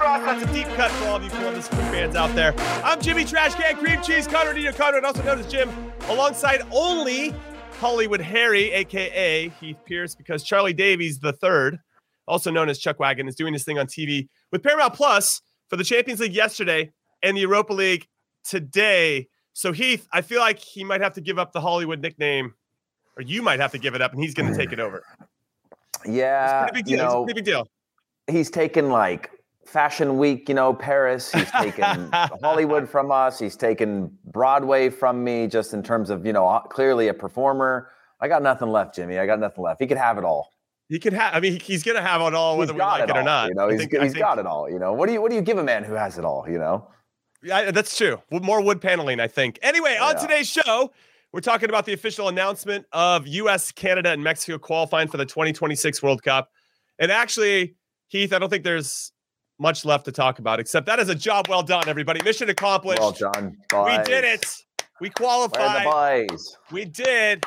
The Soccer We Trust. That's a deep cut for all of you Columbus Crew fans out there. I'm Jimmy Trash Can Cream Cheese Conrad Nino Conrad, also known as Jim, alongside only Hollywood Harry, aka Heath Pearce, because Charlie Davies the third, also known as Chuck Wagon, is doing this thing on TV with Paramount Plus for the Champions League yesterday and the Europa League today. So Heath, I feel like he might have to give up the Hollywood nickname, or you might have to give it up, and he's going to take it over. Yeah, Pretty big you deal. It's a know, big deal. he's taken like Fashion Week, you know, Paris. He's taken Hollywood from us. He's taken Broadway from me, just in terms of you know, clearly a performer. I got nothing left, Jimmy. I got nothing left. He could have it all. He could have. I mean, he's going to have it all, whether we like it, or all, not. You know, he's, think- I he's think- got it all. You know, what do you what do you give a man who has it all? You know, Yeah, that's true. More wood paneling, I think. Anyway, on today's show, we're talking about the official announcement of U.S., Canada, and Mexico qualifying for the 2026 World Cup. And actually, Heath, I don't think there's much left to talk about, except that is a job well done, everybody. Mission accomplished. well done. we did it. We qualified. boys? We did.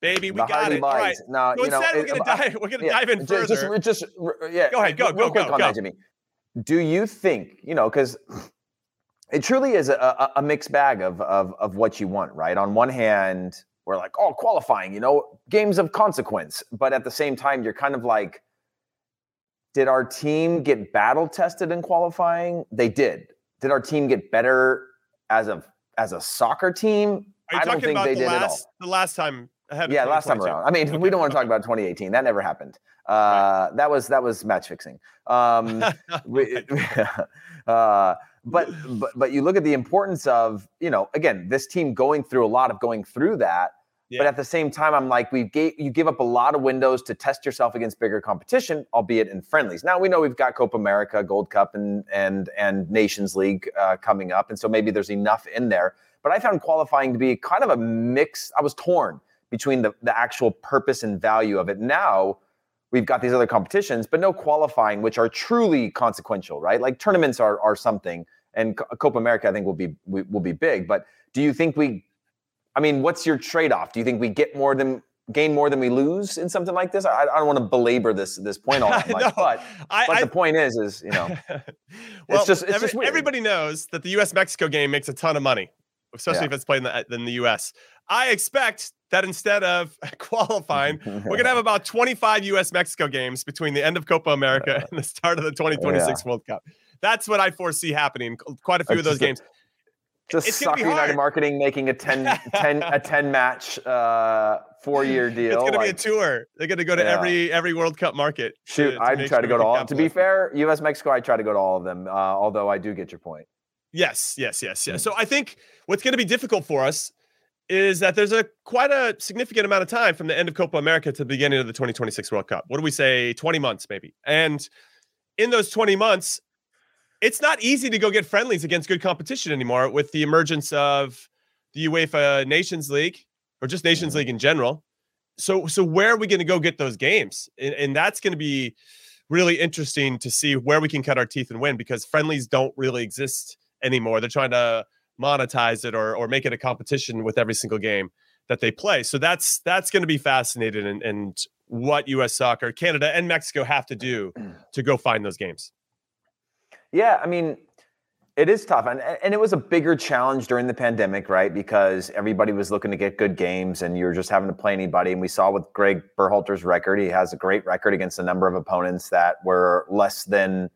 Baby, we the got it. All right. boys. No, So you know, we're gonna uh, dive. We're gonna yeah, dive in ju- further. Just, just, yeah. Go ahead, go, real go, quick go, on go. Jimmy. Do you think you know? Because it truly is a, a, a mixed bag of, of of what you want, right? On one hand, we're like, oh, qualifying, you know, games of consequence, but at the same time, you're kind of like, did our team get battle tested in qualifying? They did. Did our team get better as a as a soccer team? I don't think about they the did at all the last time yeah, last time around. I mean, we don't want to talk about 2018. That never happened. Uh, That was that was match fixing. Um, we- uh, but but but you look at the importance of you know again this team going through a lot of going through that. But at the same time, I'm like, we gave you give up a lot of windows to test yourself against bigger competition, albeit in friendlies. Now we know we've got Copa America, Gold Cup, and and and Nations League uh, coming up, and so maybe there's enough in there. But I found qualifying to be kind of a mix. I was torn between the the actual purpose and value of it. Now we've got these other competitions, but no qualifying, which are truly consequential, right? Like tournaments are are something, and Copa America I think will be will will be big. But do you think we? I mean, what's your trade off? Do you think we get more than gain more than we lose in something like this? I, I don't want to belabor this this point all that much, No, but I, but I, the point is, is you know, well, just- it's every- just weird. everybody knows that the U.S. Mexico game makes a ton of money, especially Yeah. if it's played in the, in the U.S. I expect that instead of qualifying, we're gonna have about 25 U.S. Mexico games between the end of Copa America uh, and the start of the 2026 World Cup. That's what I foresee happening. Quite a few of those just a- games. Just It's gonna Soccer United hard. Marketing making a 10, 10 a ten match uh, four year deal. It's gonna be a tour. They're gonna go to Yeah. every every World Cup market. Shoot, I'd try sure to go to all. To be fair, U.S. Mexico, I try to go to all of them. Uh, although I do get your point. Yes, yes, yes, yes. So I think what's going to be difficult for us is that there's a quite a significant amount of time from the end of Copa America to the beginning of the 2026 World Cup. What do we say? 20 months, maybe. And in those 20 months, it's not easy to go get friendlies against good competition anymore with the emergence of the UEFA Nations League or just Nations. League in general. So, so where are we going to go get those games? And, and that's going to be really interesting to see where we can cut our teeth and win because friendlies don't really exist anymore. They're trying to monetize it or or make it a competition with every single game that they play. So that's that's going to be fascinating and, and what U.S. Soccer, Canada, and Mexico have to do to go find those games. Yeah, I mean, it is tough, and and it was a bigger challenge during the pandemic, right? Because everybody was looking to get good games, and you're just having to play anybody. And we saw with Greg Berhalter's record, he has a great record against a number of opponents that were less than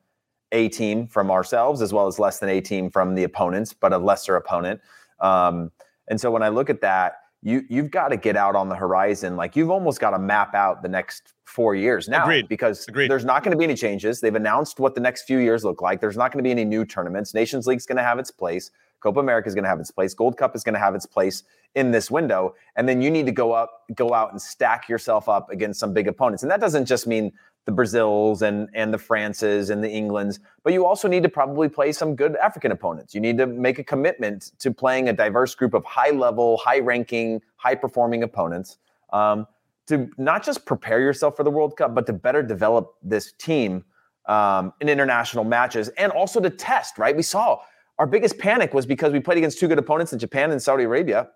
a team from ourselves, as well as less than a team from the opponents, but a lesser opponent. Um, and so when I look at that, you you've got to get out on the horizon. Like you've almost got to map out the next four years now Agreed. because Agreed. there's not going to be any changes. They've announced what the next few years look like. There's not going to be any new tournaments. Nations League's going to have its place. Copa America is going to have its place. Gold Cup is going to have its place in this window. And then you need to go up, go out and stack yourself up against some big opponents. And that doesn't just mean the Brazils and and the Frances and the Englands, but you also need to probably play some good African opponents. You need to make a commitment to playing a diverse group of high level, high ranking, high performing opponents. Um, to not just prepare yourself for the World Cup, but to better develop this team um, in international matches and also to test, right? We saw our biggest panic was because we played against two good opponents in Japan and Saudi Arabia.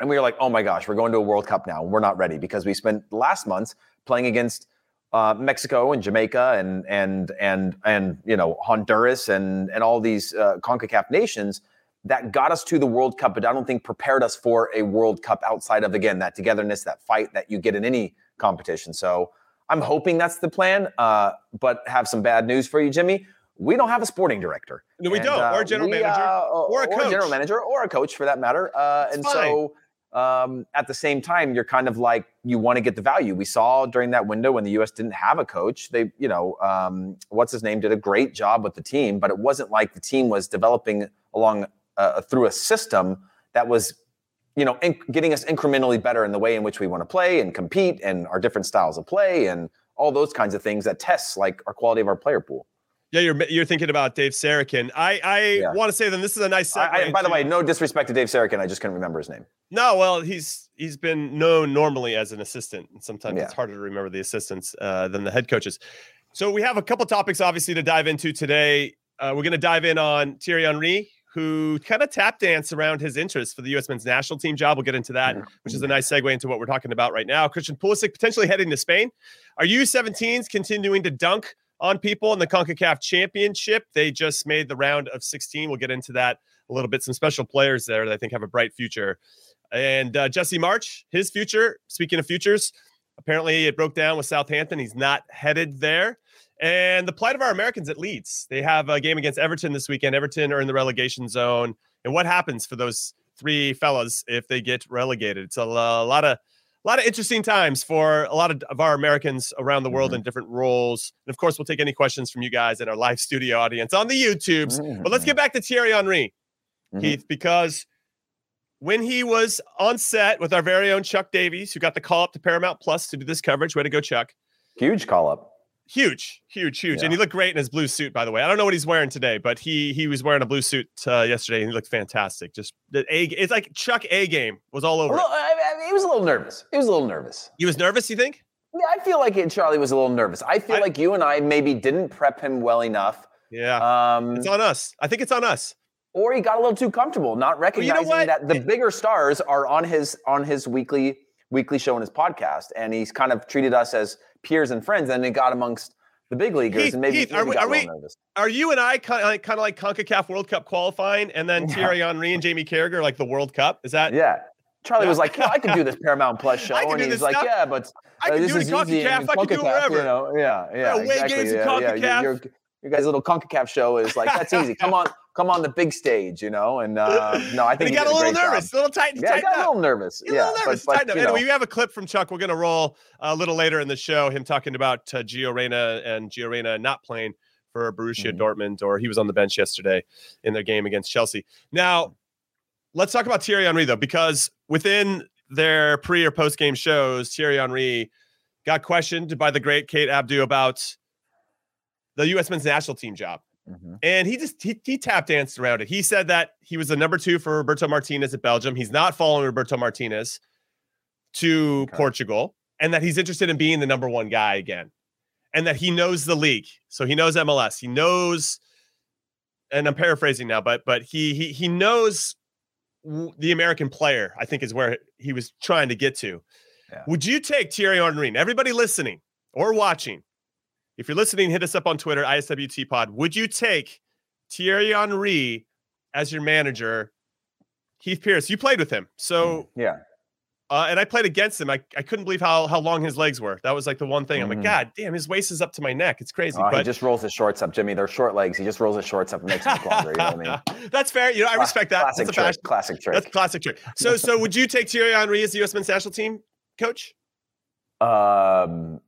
And we were like, oh my gosh, we're going to a World Cup now. We're not ready because we spent last months playing against uh, Mexico and Jamaica and and and and you know Honduras and and all these uh, Concacaf nations that got us to the World Cup, but I don't think prepared us for a World Cup outside of again that togetherness, that fight that you get in any competition. So I'm hoping that's the plan. Uh, but have some bad news for you, Jimmy. We don't have a sporting director. No, we And, don't, or a general we, manager, uh, or a coach. general manager, or a coach for that matter. Uh, and fine. so um, at the same time, you're kind of like you want to get the value. We saw during that window when the U.S. didn't have a coach. They, you know, um, what's his name did a great job with the team, but it wasn't like the team was developing along uh, through a system that was, you know, inc- getting us incrementally better in the way in which we want to play and compete and our different styles of play and all those kinds of things that tests like our quality of our player pool. Yeah, you're you're thinking about Dave Sarachan. I I Yeah. want to say then this is a nice segue. I, I, by the way, no disrespect to Dave Sarachan, I just couldn't remember his name. No, well, he's he's been known normally as an assistant, and sometimes Yeah. it's harder to remember the assistants uh, than the head coaches. So we have a couple topics, obviously, to dive into today. Uh, we're going to dive in on Thierry Henry, who kind of tap dance around his interest for the U.S. men's national team job. We'll get into that, which is a nice segue into what we're talking about right now. Christian Pulisic potentially heading to Spain. Are U17s continuing to dunk on people in the CONCACAF Championship? They just made the round of 16. We'll get into that a little bit. Some special players there that I think have a bright future. And uh, Jesse Marsch, his future, speaking of futures, apparently it broke down with Southampton. He's not headed there. And the plight of our Americans at Leeds. They have a game against Everton this weekend. Everton are in the relegation zone. And what happens for those three fellas if they get relegated? It's a, lo- lot of a lot of interesting times for a lot of, of our Americans around the world in different roles. And of course, we'll take any questions from you guys in our live studio audience on the YouTubes. But let's get back to Thierry Henry, Mhm. Keith, because when he was on set with our very own Chuck Davies, who got the call up to Paramount Plus to do this coverage, way to go, Chuck. Huge call up. Huge, huge, huge, Yeah. and he looked great in his blue suit. By the way, I don't know what he's wearing today, but he he was wearing a blue suit uh, yesterday, and he looked fantastic. Just the a, it's like Chuck A game was all over. it. little, I mean, he was a little nervous. He was a little nervous. He was nervous. You think? Yeah, I feel like Charlie was a little nervous. I feel I- like you and I maybe didn't prep him well enough. Yeah, Um, it's on us. I think it's on us. or he got a little too comfortable, not you know recognizing that the bigger stars are on his on his weekly weekly show and his podcast, and he's kind of treated us as peers and friends. And he got amongst the big leaguers, Heath- and maybe, Heath, are we- got are we-. Are you and I kind of like, kind of like Concacaf World Cup qualifying, and then Yeah. Thierry Henry and Jamie Carragher like the World Cup? Is that? Yeah. Charlie Yeah. was like, yeah, I could do this Paramount Plus show. I can and do he's like, stuff. yeah, but I uh, can this do it is easy CONCACAF. I can do it wherever. You know, yeah, yeah. away exactly. games yeah, yeah. Your, your guys' little CONCACAF show is like, that's easy. Come on, come on the big stage, you know? And uh, no, I think he got a little great job. nervous, a little tight, Yeah, got a little nervous. Yeah, a little nervous. But, but, up. you know, Anyway, we have a clip from Chuck. We're going to roll a little later in the show. Him talking about uh, Gio Reyna and Gio Reyna not playing for Borussia Mhm. Dortmund, or he was on the bench yesterday in their game against Chelsea. Now, let's talk about Thierry Henry though, because within their pre or post game shows, Thierry Henry got questioned by the great Kate Abdo about the U.S. men's national team job. Mhm. And he just he, he tap danced around it. He said that he was the number two for Roberto Martinez at Belgium. He's not following Roberto Martinez to Okay. Portugal, and that he's interested in being the number one guy again. and that he knows the league. So he knows MLS. He knows, and I'm paraphrasing now, but but he he he knows the American player. I think is where he was trying to get to. Yeah. Would you take Thierry Henry? Everybody listening or watching, if you're listening, hit us up on Twitter, ISWT Pod. Would you take Thierry Henry as your manager? Heath Pearce, you played with him, so yeah. Uh, and I played against him. I, I couldn't believe how how long his legs were. That was like the one thing. I'm like, mm-hmm. God damn, his waist is up to my neck. It's crazy. Oh, but he just rolls his shorts up, Jimmy. They're short legs. He just rolls his shorts up and makes them longer. You know what I mean? That's fair. You know, I respect that. Classic That's trick. Classic trick. That's classic trick. So so would you take Thierry Henry as the U.S. men's national team coach? Um,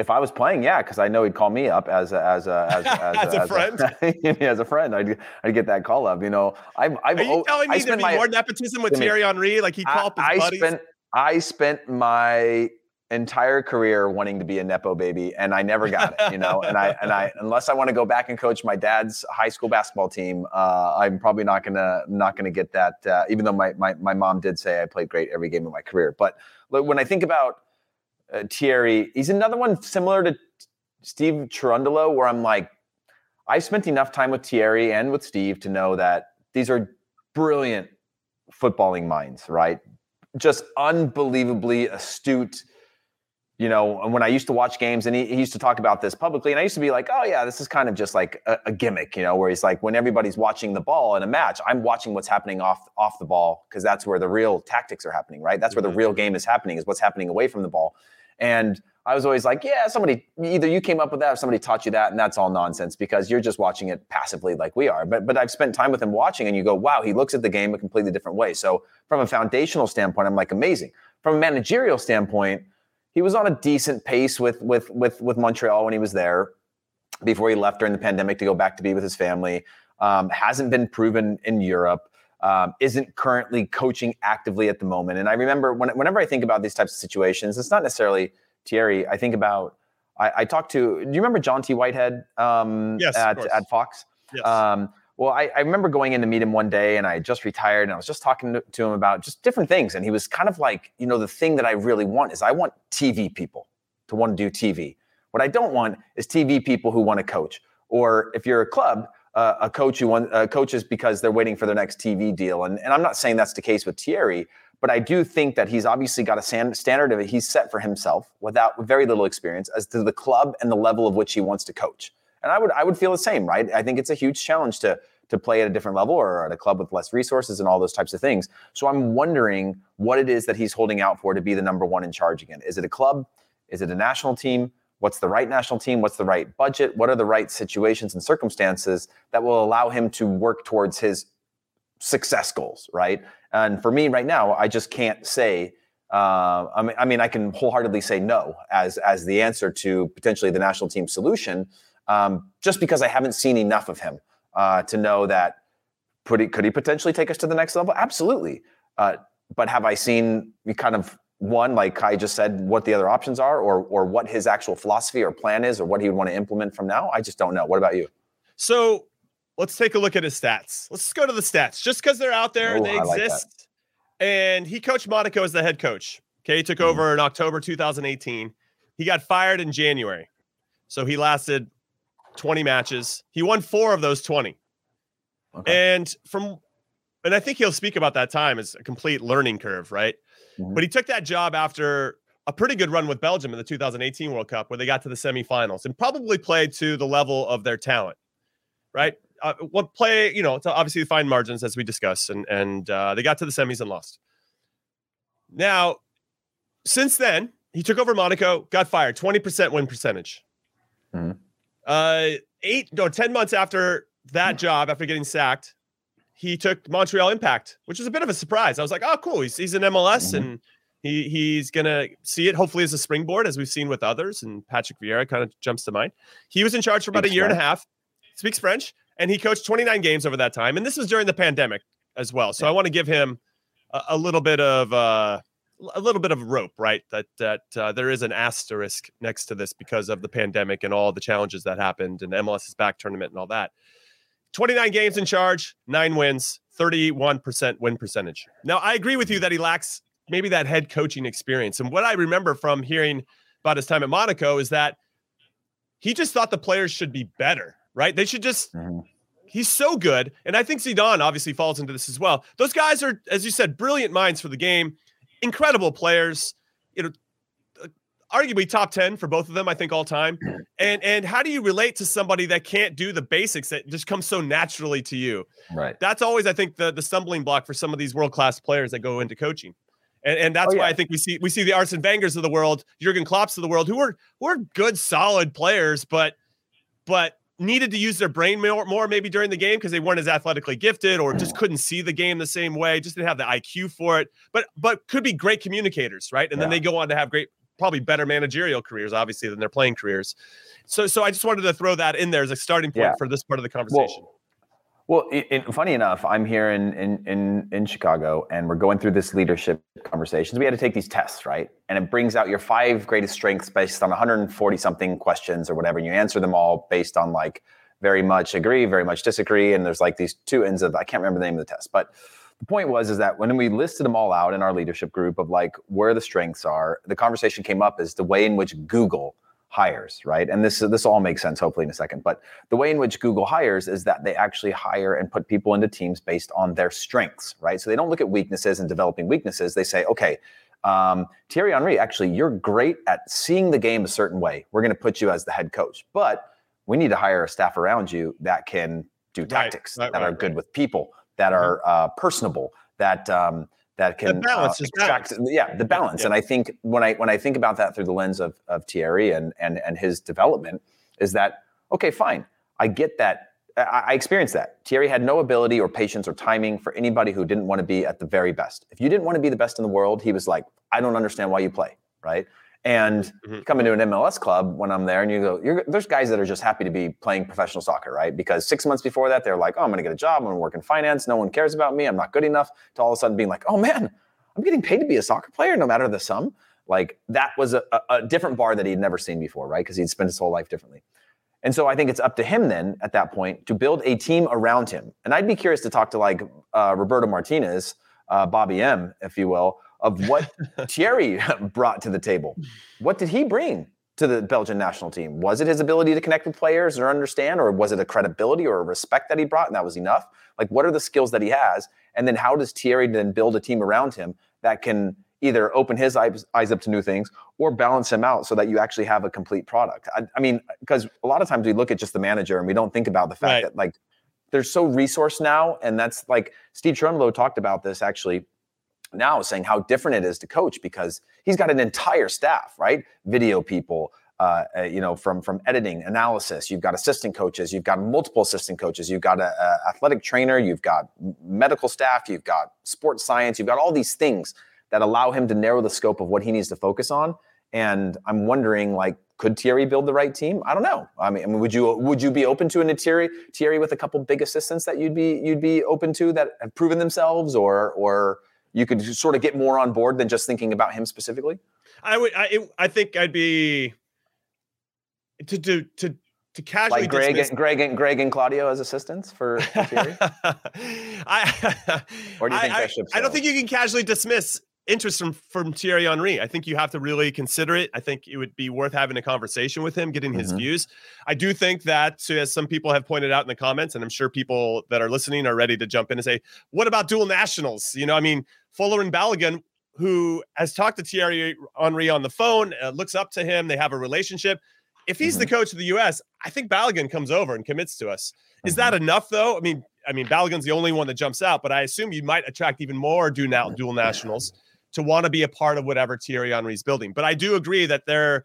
if I was playing, yeah, because I know he'd call me up as a, as a, as, as, as a, friend. A, as a friend, I'd I'd get that call up. You know, I've I've. Are you telling me there'd be my, more nepotism with Thierry Henry? Like he'd call I, up his I buddies. Spent, I spent my entire career wanting to be a nepo baby and I never got it, you know, and I, and I, unless I want to go back and coach my dad's high school basketball team, uh, I'm probably not going to, not to get that, uh, even though my, my, my mom did say I played great every game of my career. But when I think about uh, Thierry, he's another one similar to Steve Cherundolo where I'm like, I spent enough time with Thierry and with Steve to know that these are brilliant footballing minds, right? just unbelievably astute. You know, when I used to watch games, and he, he, used to talk about this publicly, and I used to be like, "Oh yeah, this is kind of just like a, a gimmick," you know, where he's like, when everybody's watching the ball in a match, I'm watching what's happening off off the ball because that's where the real tactics are happening, right? That's where the real game is happening, is what's happening away from the ball. And I was always like, yeah, somebody either you came up with that or somebody taught you that, and that's all nonsense because you're just watching it passively like we are. But but I've spent time with him watching, and you go, wow, he looks at the game a completely different way. So from a foundational standpoint, I'm like amazing. From a managerial standpoint, he was on a decent pace with with with with Montreal when he was there before he left during the pandemic to go back to be with his family. Um, hasn't been proven in Europe. Um, isn't currently coaching actively at the moment. And I remember when, whenever I think about these types of situations, it's not necessarily Thierry, I think about I, I talked to. Do you remember Jonty Whitehead? Um, yes, at at Fox. Yes. Um, well, I, I, remember going in to meet him one day, and I just retired, and I was just talking to, to him about just different things, and he was kind of like, you know, the thing that I really want is I want TV people to want to do TV. What I don't want is TV people who want to coach, or if you're a club, uh, a coach who want uh, coaches because they're waiting for their next TV deal. And, and I'm not saying that's the case with Thierry, but I do think that he's obviously got a standard of it he's set for himself without very little experience as to the club and the level of which he wants to coach. And I would I would feel the same, right? I think it's a huge challenge to to play at a different level or at a club with less resources and all those types of things. So I'm wondering what it is that he's holding out for to be the number one in charge again. Is it a club? Is it a national team? What's the right national team? What's the right budget? What are the right situations and circumstances that will allow him to work towards his success goals, right? And for me right now, I just can't say. Uh, I, mean, I mean, I can wholeheartedly say no as as the answer to potentially the national team solution, um, just because I haven't seen enough of him uh, to know that could he, could he potentially take us to the next level? Absolutely. Uh, but have I seen kind of one, like Kai just said, what the other options are, or or what his actual philosophy or plan is, or what he would want to implement from now? I just don't know. What about you? So let's take a look at his stats. Let's go to the stats. Just because they're out there, they exist. Like and he coached Monaco as the head coach. Okay, he took mm over in October 2018. He got fired in January. So he lasted 20 matches. He won four of those 20. Okay. And from and I think he'll speak about that time as a complete learning curve, right? Mm-hmm. But he took that job after a pretty good run with Belgium in the 2018 World Cup, where they got to the semifinals and probably played to the level of their talent, right? uh, what play, you know, to obviously fine margins as we discussed, and and uh, they got to the semis and lost. Now, since then, he took over Monaco, got fired, twenty percent win percentage. Mm-hmm. Uh, eight no, ten months after that job, after getting sacked, he took Montreal Impact, which was a bit of a surprise. I was like, oh, cool, he's he's in MLS mm-hmm. and. He, he's gonna see it hopefully as a springboard as we've seen with others and patrick vieira kind of jumps to mind he was in charge for about speaks a year French. and a half speaks french and he coached 29 games over that time. And this was during the pandemic as well. So yeah. I want to give him a, a little bit of uh, a little bit of rope, right? That that uh, there is an asterisk next to this because of the pandemic and all the challenges that happened and MLS's back tournament and all that. 29 games in charge, nine wins, 31% win percentage. Now, I agree with you that he lacks maybe that head coaching experience. And what I remember from hearing about his time at Monaco is that he just thought the players should be better, right? They should just. Mm-hmm. He's so good, and I think Zidane obviously falls into this as well. Those guys are, as you said, brilliant minds for the game, incredible players. Arguably top 10 for both of them, I think, all time. And and how do you relate to somebody that can't do the basics that just comes so naturally to you? Right. That's always, I think, the the stumbling block for some of these world-class players that go into coaching. And, and that's oh, yeah. why I think we see we see the Arsene Wengers of the world, Jurgen Klopps of the world, who who are good, solid players, but but needed to use their brain more, more maybe during the game because they weren't as athletically gifted or just mm. couldn't see the game the same way, just didn't have the IQ for it. But but could be great communicators, right? And yeah. then they go on to have great probably better managerial careers, obviously, than their playing careers. So, so I just wanted to throw that in there as a starting point yeah. for this part of the conversation. Well, well it, it, funny enough, I'm here in, in in in Chicago, and we're going through this leadership conversations. We had to take these tests, right? And it brings out your five greatest strengths based on 140 something questions or whatever, and you answer them all based on like very much agree, very much disagree, and there's like these two ends of I can't remember the name of the test, but the point was is that when we listed them all out in our leadership group of like where the strengths are, the conversation came up is the way in which Google hires, right? And this this all makes sense hopefully in a second. But the way in which Google hires is that they actually hire and put people into teams based on their strengths, right? So they don't look at weaknesses and developing weaknesses. They say, okay, um, Thierry Henry, actually, you're great at seeing the game a certain way. We're going to put you as the head coach, but we need to hire a staff around you that can do tactics right, right, that right, are good with people that mm-hmm. are uh, personable, that um, that can the balance uh, extract, yeah, the balance. Yeah. And I think when I when I think about that through the lens of of Thierry and and and his development, is that okay? Fine, I get that. I, I experienced that. Thierry had no ability or patience or timing for anybody who didn't want to be at the very best. If you didn't want to be the best in the world, he was like, I don't understand why you play, right? And mm-hmm. come into an MLS club when I'm there, and you go, there's guys that are just happy to be playing professional soccer, right? Because six months before that, they're like, oh, I'm going to get a job. I'm going to work in finance. No one cares about me. I'm not good enough. To all of a sudden being like, oh man, I'm getting paid to be a soccer player, no matter the sum. Like that was a, a different bar that he'd never seen before, right? Because he'd spent his whole life differently. And so I think it's up to him then at that point to build a team around him. And I'd be curious to talk to like uh, Roberto Martinez, uh, Bobby M, if you will, of what Thierry brought to the table. What did he bring to the Belgian national team? Was it his ability to connect with players or understand, or was it a credibility or a respect that he brought and that was enough? Like, what are the skills that he has? And then how does Thierry then build a team around him that can either open his eyes, eyes up to new things or balance him out so that you actually have a complete product? I, I mean, because a lot of times we look at just the manager and we don't think about the fact right. that, like, they're so resourced now. And that's like Steve Cherundolo talked about this actually now saying how different it is to coach because he's got an entire staff, right? Video people, uh, uh, you know, from from editing, analysis. You've got assistant coaches. You've got multiple assistant coaches. You've got an athletic trainer. You've got medical staff. You've got sports science. You've got all these things that allow him to narrow the scope of what he needs to focus on. And I'm wondering, like, could Thierry build the right team? I don't know. I mean, I mean would you would you be open to a Thierry Thierry with a couple big assistants that you'd be you'd be open to that have proven themselves, or or you could sort of get more on board than just thinking about him specifically? I would. I, I think I'd be to do to to casually like Greg, dismiss- and, Greg and Greg and Claudio as assistants for, for Thierry. I, or do you think I, I, I don't think you can casually dismiss interest from from Thierry Henry. I think you have to really consider it. I think it would be worth having a conversation with him, getting his mm-hmm. views. I do think that, as some people have pointed out in the comments, and I'm sure people that are listening are ready to jump in and say, "What about dual nationals?" You know, I mean, Folarin Balogun, who has talked to Thierry Henry on the phone, uh, looks up to him. They have a relationship. If he's mm-hmm. the coach of the U.S., I think Balogun comes over and commits to us. Is mm-hmm. that enough, though? I mean, I mean, Balogun's the only one that jumps out, but I assume you might attract even more dual, dual nationals to want to be a part of whatever Thierry Henry's building. But I do agree that there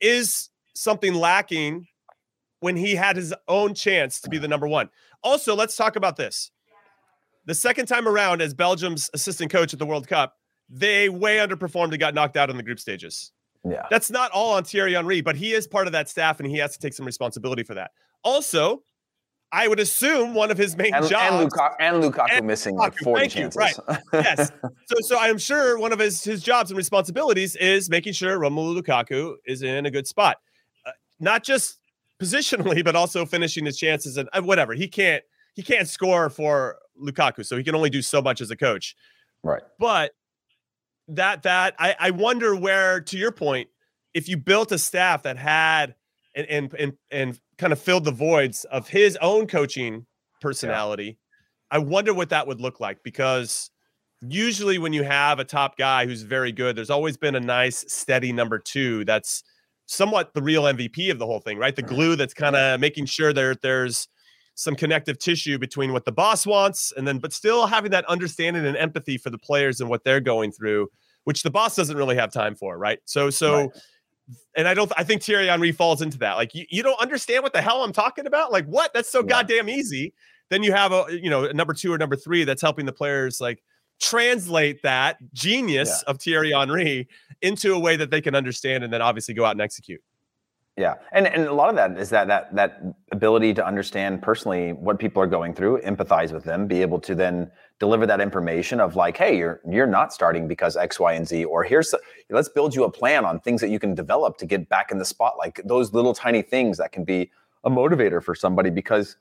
is something lacking when he had his own chance to be the number one. Also, let's talk about this. The second time around as Belgium's assistant coach at the World Cup, they way underperformed and got knocked out in the group stages. Yeah. That's not all on Thierry Henry, but he is part of that staff and he has to take some responsibility for that. Also, I would assume one of his main and, jobs and Lukaku, and Lukaku and missing Lukaku, like 40 chances. right. yes. So so I'm sure one of his his jobs and responsibilities is making sure Romelu Lukaku is in a good spot. Uh, not just positionally but also finishing his chances and uh, whatever. He can't he can't score for Lukaku, so he can only do so much as a coach. Right. But that that I I wonder where to your point if you built a staff that had and and and, and kind of filled the voids of his own coaching personality. Yeah. I wonder what that would look like because usually when you have a top guy who's very good, there's always been a nice steady number two that's somewhat the real MVP of the whole thing, right? The mm-hmm. glue that's kind of making sure there there's some connective tissue between what the boss wants and then but still having that understanding and empathy for the players and what they're going through, which the boss doesn't really have time for, right? So so right. and I don't I think Thierry Henry falls into that. Like you, you don't understand what the hell I'm talking about? Like what? That's so yeah. goddamn easy. Then you have a you know, a number 2 or number 3 that's helping the players like translate that genius yeah. of Thierry Henry into a way that they can understand and then obviously go out and execute. Yeah, and and a lot of that is that that that ability to understand personally what people are going through, empathize with them, be able to then deliver that information of like, hey, you're you're not starting because X, Y, and Z, or here's let's build you a plan on things that you can develop to get back in the spotlight. Like those little tiny things that can be a motivator for somebody because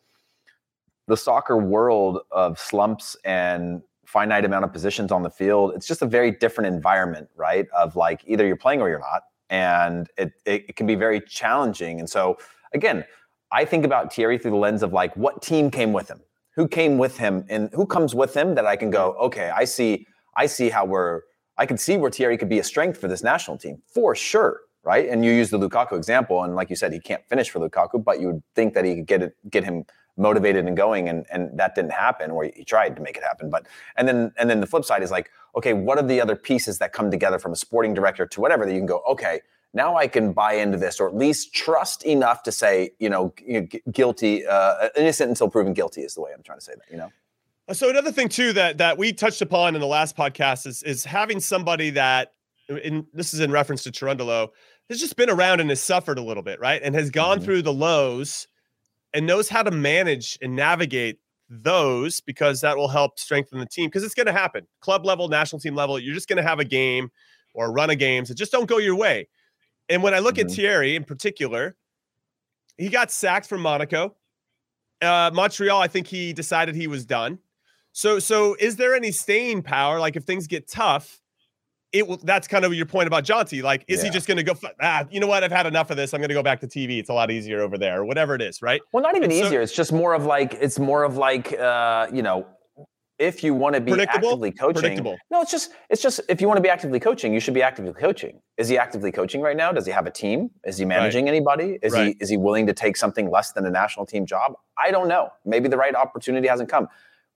the soccer world of slumps and finite amount of positions on the field. It's just a very different environment, right? Of like either you're playing or you're not. And it, it, can be very challenging. And so, again, I think about Thierry through the lens of like what team came with him, who came with him, and who comes with him that I can go, okay, I see, I see how we're, I can see where Thierry could be a strength for this national team for sure, right? And you use the Lukaku example, and like you said, he can't finish for Lukaku, but you would think that he could get it, get him motivated and going and and that didn't happen or he tried to make it happen but and then and then the flip side is like okay what are the other pieces that come together from a sporting director to whatever that you can go okay now I can buy into this or at least trust enough to say you know guilty uh, innocent until proven guilty is the way I'm trying to say that you know so another thing too that that we touched upon in the last podcast is is having somebody that in this is in reference to Cherundolo has just been around and has suffered a little bit right and has gone mm-hmm. through the lows and knows how to manage and navigate those because that will help strengthen the team because it's going to happen. Club level, national team level, you're just going to have a game or run of games that just don't go your way. And when I look mm-hmm. at Thierry in particular, he got sacked from Monaco. Uh, Montreal, I think he decided he was done. So, so is there any staying power? Like if things get tough, it will that's kind of your point about Jonty. Like, is yeah. he just going to go? Ah, you know what? I've had enough of this. I'm going to go back to TV. It's a lot easier over there, or whatever it is, right? Well, not even and easier. So, it's just more of like it's more of like uh, you know, if you want to be actively coaching. No, it's just it's just if you want to be actively coaching, you should be actively coaching. Is he actively coaching right now? Does he have a team? Is he managing right. anybody? Is right. he is he willing to take something less than a national team job? I don't know. Maybe the right opportunity hasn't come.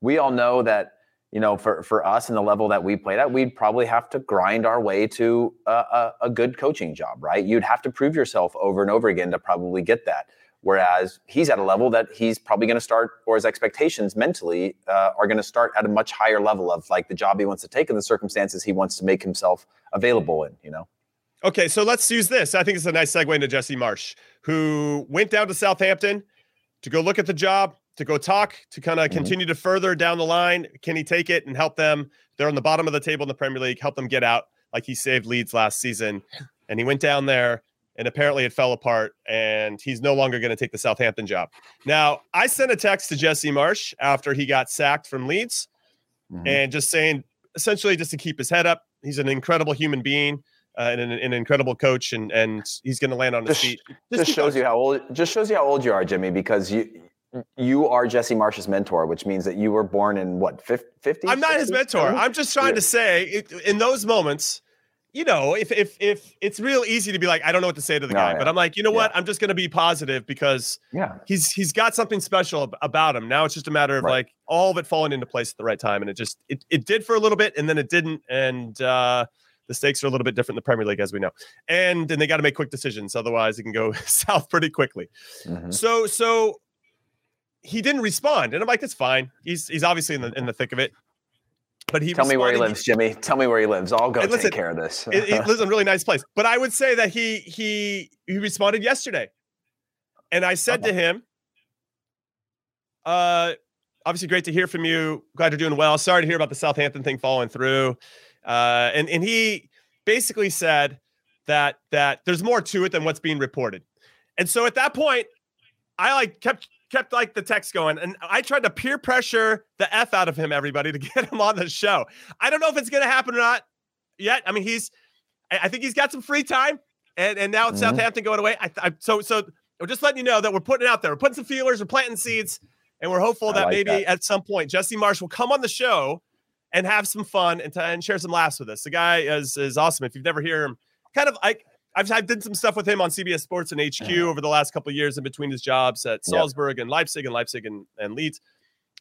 We all know that you know, for for us and the level that we played at, we'd probably have to grind our way to a, a, a, good coaching job, right? You'd have to prove yourself over and over again to probably get that. Whereas he's at a level that he's probably going to start, or his expectations mentally uh, are going to start at a much higher level of like the job he wants to take and the circumstances he wants to make himself available in, you know? Okay, so let's use this. I think it's a nice segue into Jesse Marsch, who went down to Southampton to go look at the job, to go talk to kind of mm-hmm. continue to further down the line. Can he take it and help them? They're on the bottom of the table in the Premier League. Help them get out like he saved Leeds last season. And he went down there and apparently it fell apart and he's no longer going to take the Southampton job. Now, I sent a text to Jesse Marsch after he got sacked from Leeds mm-hmm. and just saying essentially just to keep his head up. He's an incredible human being. Uh, and an, an, incredible coach, and and he's going to land on his feet. Just, just shows you how old. Just shows you how old you are, Jimmy, because you you are Jesse Marsch's mentor, which means that you were born in what 50? I'm not his mentor. I'm just trying to say in those moments, you know, if if if it's real easy to be like, I don't know what to say to the no, guy, yeah. but I'm like, you know what? Yeah. I'm just going to be positive because yeah, he's he's got something special about him. Now it's just a matter of right. like all of it falling into place at the right time, and it just it it did for a little bit, and then it didn't, and uh the stakes are a little bit different in the Premier League, as we know, and and they got to make quick decisions, otherwise it can go south pretty quickly. Mm-hmm. So so he didn't respond, and I'm like, that's fine. He's he's obviously in the in the thick of it. But he tell me where he lives, Jimmy. Tell me where he lives. I'll go listen, take care of this. he lives in a really nice place. But I would say that he he he responded yesterday, and I said to him, "Uh, obviously great to hear from you. Glad you're doing well. Sorry to hear about the Southampton thing falling through." Uh, and and he basically said that that there's more to it than what's being reported. And so at that point, I like kept kept like the text going, and I tried to peer pressure the f out of him, everybody, to get him on the show. I don't know if it's going to happen or not yet. I mean, he's, I think he's got some free time, and and now it's mm-hmm. Southampton going away. I, I, so so we're just letting you know that we're putting it out there. We're putting some feelers, we're planting seeds, and we're hopeful that like maybe that. at some point Jesse Marsch will come on the show and have some fun and, t- and share some laughs with us. The guy is is awesome. If you've never heard him, kind of I I've I did some stuff with him on CBS Sports and HQ over the last couple of years in between his jobs at Yeah. Salzburg and Leipzig and Leipzig and, and Leeds,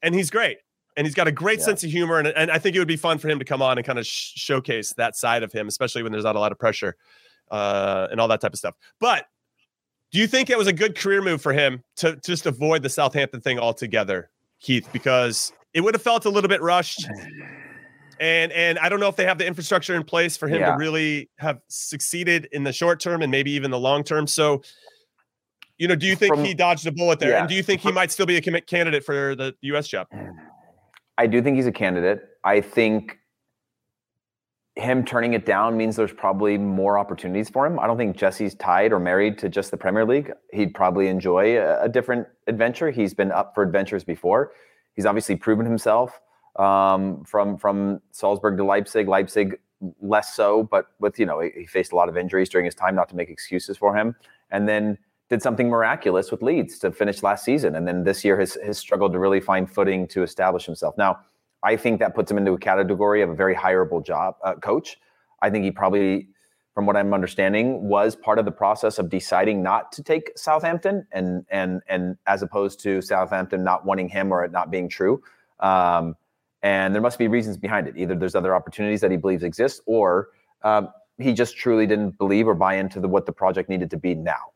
and he's great. And he's got a great Yeah. sense of humor, and, and I think it would be fun for him to come on and kind of sh- showcase that side of him, especially when there's not a lot of pressure uh, and all that type of stuff. But do you think it was a good career move for him to just avoid the Southampton thing altogether, Keith? Because it would have felt a little bit rushed. And and I don't know if they have the infrastructure in place for him Yeah. to really have succeeded in the short term and maybe even the long term. So, you know, do you think From- he dodged a bullet there? yeah. And do you think he might still be a commit candidate for the U.S. job? I do think he's a candidate. I think him turning it down means there's probably more opportunities for him. I don't think Jesse's tied or married to just the Premier League. He'd probably enjoy a, a different adventure. He's been up for adventures before. He's obviously proven himself um, from from Salzburg to Leipzig. Leipzig less so, but with you know he, he faced a lot of injuries during his time. Not to make excuses for him, and then did something miraculous with Leeds to finish last season, and then this year has has struggled to really find footing to establish himself. Now, I think that puts him into a category of a very hireable job uh, coach. I think he probably, from what I'm understanding, was part of the process of deciding not to take Southampton, and and and as opposed to Southampton not wanting him or it not being true. Um, and there must be reasons behind it. Either there's other opportunities that he believes exist, or um, he just truly didn't believe or buy into the, what the project needed to be now.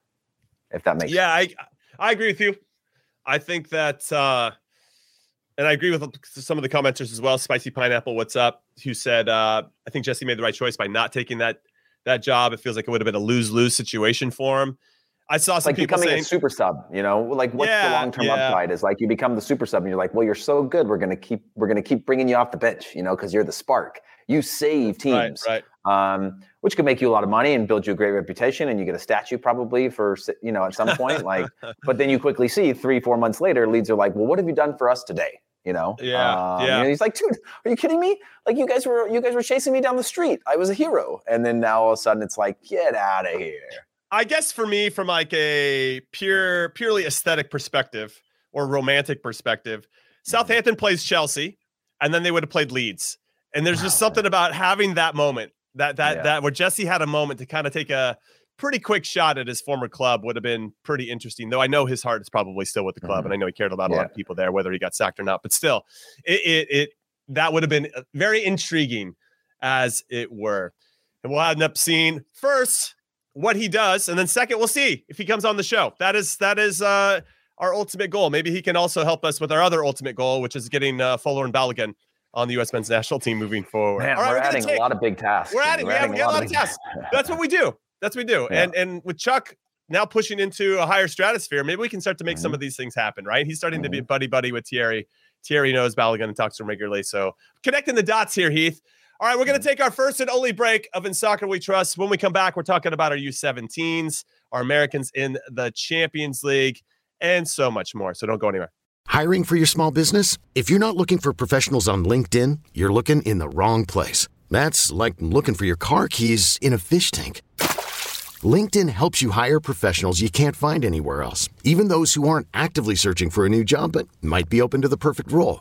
If that makes sense. Yeah, I I agree with you. I think that, uh, and I agree with some of the commenters as well. Spicy Pineapple, what's up? Who said uh, I think Jesse made the right choice by not taking that that job. It feels like it would have been a lose lose situation for him. I saw some like people becoming saying, a super sub, you know, like what's Yeah, the long term yeah. upside? Is like you become the super sub, and you're like, well, you're so good, we're gonna keep we're gonna keep bringing you off the bench, you know, because you're the spark. You save teams, right, right. um, which could make you a lot of money and build you a great reputation, and you get a statue probably for you know at some point. like, but then you quickly see three four months later, Leeds are like, well, what have you done for us today? You know, Yeah, Um, you yeah. know, he's like, dude, are you kidding me? Like you guys were you guys were chasing me down the street. I was a hero, and then now all of a sudden it's like, get out of here. I guess for me, from like a pure, purely aesthetic perspective or romantic perspective, Southampton plays Chelsea, and then they would have played Leeds. And there's just something about having that moment that that Yeah. that where Jesse had a moment to kind of take a pretty quick shot at his former club would have been pretty interesting. Though I know his heart is probably still with the club, and I know he cared about a lot of people there, whether he got sacked or not. But still, it it, it that would have been uh, very intriguing, as it were. And we'll end up seeing first what he does, and then second, we'll see if he comes on the show. That is that is uh, our ultimate goal. Maybe he can also help us with our other ultimate goal, which is getting uh, Folarin Balogun on the U.S. men's national team moving forward. Man, All right, we're, gonna adding take- a lot of big tasks. we're adding, we have, we got a lot of tasks. That's what we do. That's what we do. Yeah. And and with Chuck now pushing into a higher stratosphere, maybe we can start to make Mm-hmm. some of these things happen, right? He's starting to be buddy buddy with Thierry. Thierry knows Balogun and talks to him regularly. So connecting the dots here, Heath. All right, we're going to mm. take our first and only break of In Soccer We Trust. When we come back, we're talking about our U17s, our Americans in the Champions League, and so much more. So don't go anywhere. Hiring for your small business? If you're not looking for professionals on LinkedIn, you're looking in the wrong place. That's like looking for your car keys in a fish tank. LinkedIn helps you hire professionals you can't find anywhere else, even those who aren't actively searching for a new job but might be open to the perfect role.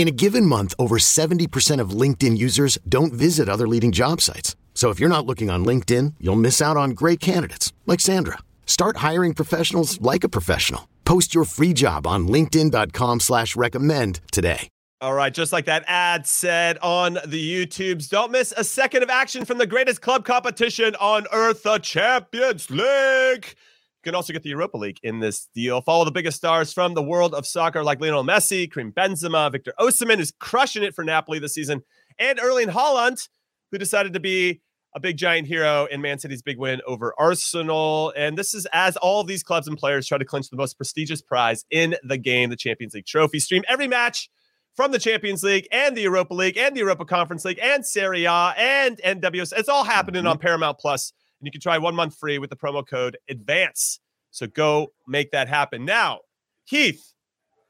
In a given month, over 70% of LinkedIn users don't visit other leading job sites. So if you're not looking on LinkedIn, you'll miss out on great candidates like Sandra. Start hiring professionals like a professional. Post your free job on linkedin.com slash recommend today. All right, just like that ad said on the YouTubes, don't miss a second of action from the greatest club competition on earth, the Champions League. You can also get the Europa League in this deal. Follow the biggest stars from the world of soccer like Lionel Messi, Karim Benzema, Victor Osimhen, who's crushing it for Napoli this season, and Erling Haaland, who decided to be a big giant hero in Man City's big win over Arsenal. And this is as all these clubs and players try to clinch the most prestigious prize in the game, the Champions League trophy. Stream every match from the Champions League and the Europa League and the Europa Conference League and Serie A and NWS. It's all happening mm-hmm. on Paramount Plus, and you can try one month free with the promo code ADVANCE. So go make that happen. Now, Heath,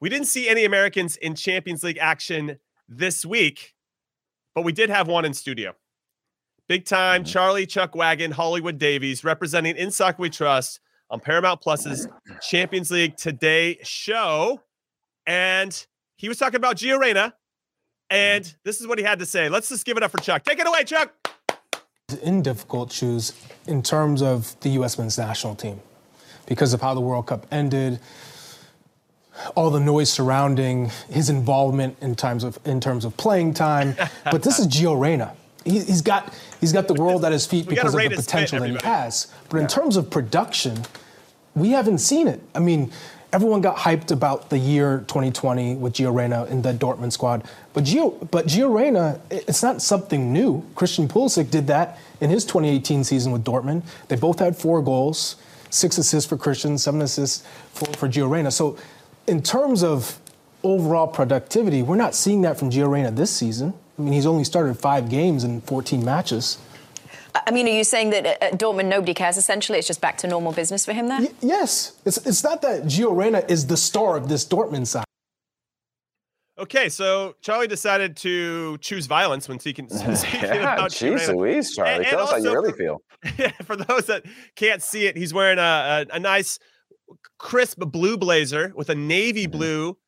we didn't see any Americans in Champions League action this week, but we did have one in studio. Big time mm-hmm. Charlie Chuck Wagon, Hollywood Davies, representing In Soccer We Trust on Paramount Plus's Champions League Today show. And he was talking about Gio Reyna. And mm-hmm. this is what he had to say. Let's just give it up for Chuck. Take it away, Chuck. In difficult shoes in terms of the U.S. men's national team because of how the World Cup ended, all the noise surrounding his involvement in terms of in terms of playing time. But this is Gio Reyna. He, has got he's got the world at his feet because of the potential fit, that he has. But yeah. in terms of production, we haven't seen it. I mean, everyone got hyped about the year 2020 with Gio Reyna in the Dortmund squad. But Gio, but Gio Reyna, it's not something new. Christian Pulisic did that in his 2018 season with Dortmund. They both had four goals, six assists for Christian, seven assists for, for Gio Reyna. So in terms of overall productivity, we're not seeing that from Gio Reyna this season. I mean, he's only started five games in 14 matches. I mean, are you saying that at Dortmund nobody cares? Essentially, it's just back to normal business for him there. Y- yes, it's it's not that Gio Reyna is the star of this Dortmund side. Okay, so Charlie decided to choose violence when speaking, speaking yeah, about Jeez Louise, Charlie. And, Tell us how you really feel. Yeah, for those that can't see it, he's wearing a, a, a nice, crisp blue blazer with a navy mm-hmm. blue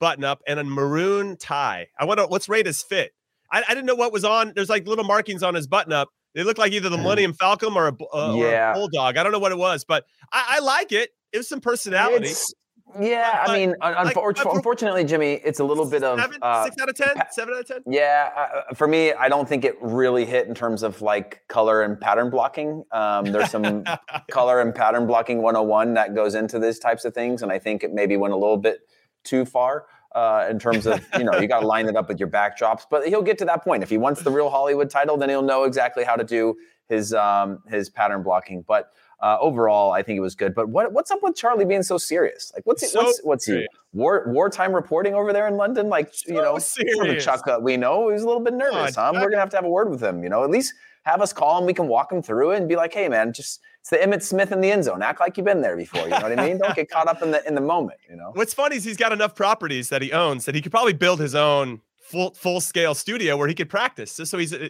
button up and a maroon tie. I wonder what's rate his fit. I, I, didn't know what was on. There's like little markings on his button up. They look like either the. Millennium Falcon or a, uh, yeah. or a bulldog. I don't know what it was, but I, I like it. It was some personality. It's, yeah, I mean, like, unfortunately, Jimmy, it's a little bit of seven, uh, six out of ten, seven out of ten. Yeah, uh, for me, I don't think it really hit in terms of like color and pattern blocking. Um, there's some color and pattern blocking 101 that goes into these types of things, and I think it maybe went a little bit too far uh, in terms of you know you got to line it up with your backdrops. But he'll get to that point if he wants the real Hollywood title, then he'll know exactly how to do his um, his pattern blocking. But uh, overall, I think it was good. But what what's up with Charlie being so serious? Like what's so what's what's he war wartime reporting over there in London? Like so you know, serious. Chuck, uh, we know he's a little bit nervous. huh? We're gonna have to have a word with him. You know, at least have us call him. We can walk him through it and be like, hey man, just it's the Emmitt Smith in the end zone. Act like you've been there before. You know what I mean? Don't get caught up in the in the moment. You know. What's funny is he's got enough properties that he owns that he could probably build his own full full scale studio where he could practice. Just so he's uh,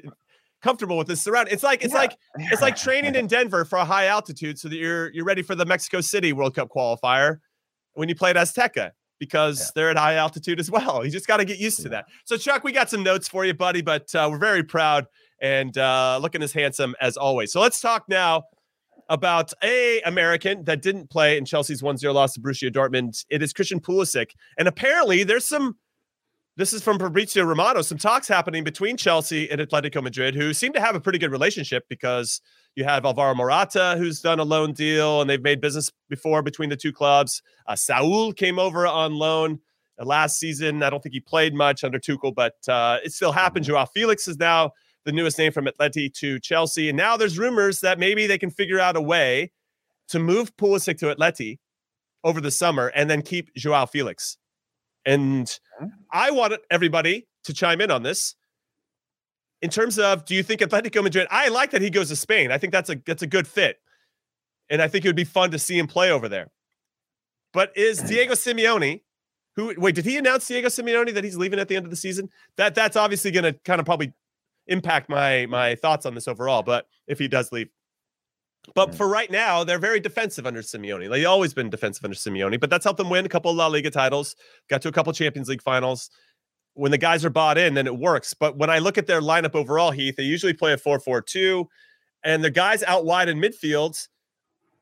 comfortable with his surround. It's like it's yeah. like it's like training in Denver for a high altitude so that you're you're ready for the Mexico City World Cup qualifier when you play at Azteca because yeah. they're at high altitude as well. You just got to get used to that. So Chuck, we got some notes for you, buddy, but uh, we're very proud and uh, looking as handsome as always. So let's talk now about a American that didn't play in Chelsea's 1-0 loss to Borussia Dortmund. It is Christian Pulisic. And apparently there's some this is from Fabrizio Romano, some talks happening between Chelsea and Atletico Madrid, who seem to have a pretty good relationship because you have Alvaro Morata, who's done a loan deal, and they've made business before between the two clubs. Uh, Saul came over on loan uh, last season. I don't think he played much under Tuchel, but uh, it still happened. Joao Felix is now the newest name from Atleti to Chelsea. And now there's rumors that maybe they can figure out a way to move Pulisic to Atleti over the summer and then keep Joao Felix. And I want everybody to chime in on this. In terms of, do you think Atletico Madrid? I like that he goes to Spain. I think that's a that's a good fit, and I think it would be fun to see him play over there. But is Diego Simeone, who wait, did he announce Diego Simeone that he's leaving at the end of the season? That that's obviously going to kind of probably impact my my thoughts on this overall. But if he does leave, but for right now, they're very defensive under Simeone. They've always been defensive under Simeone, but that's helped them win a couple of La Liga titles, got to a couple Champions League finals. When the guys are bought in, then it works. But when I look at their lineup overall, Heath, they usually play a 4 4 2, and the guys out wide in midfield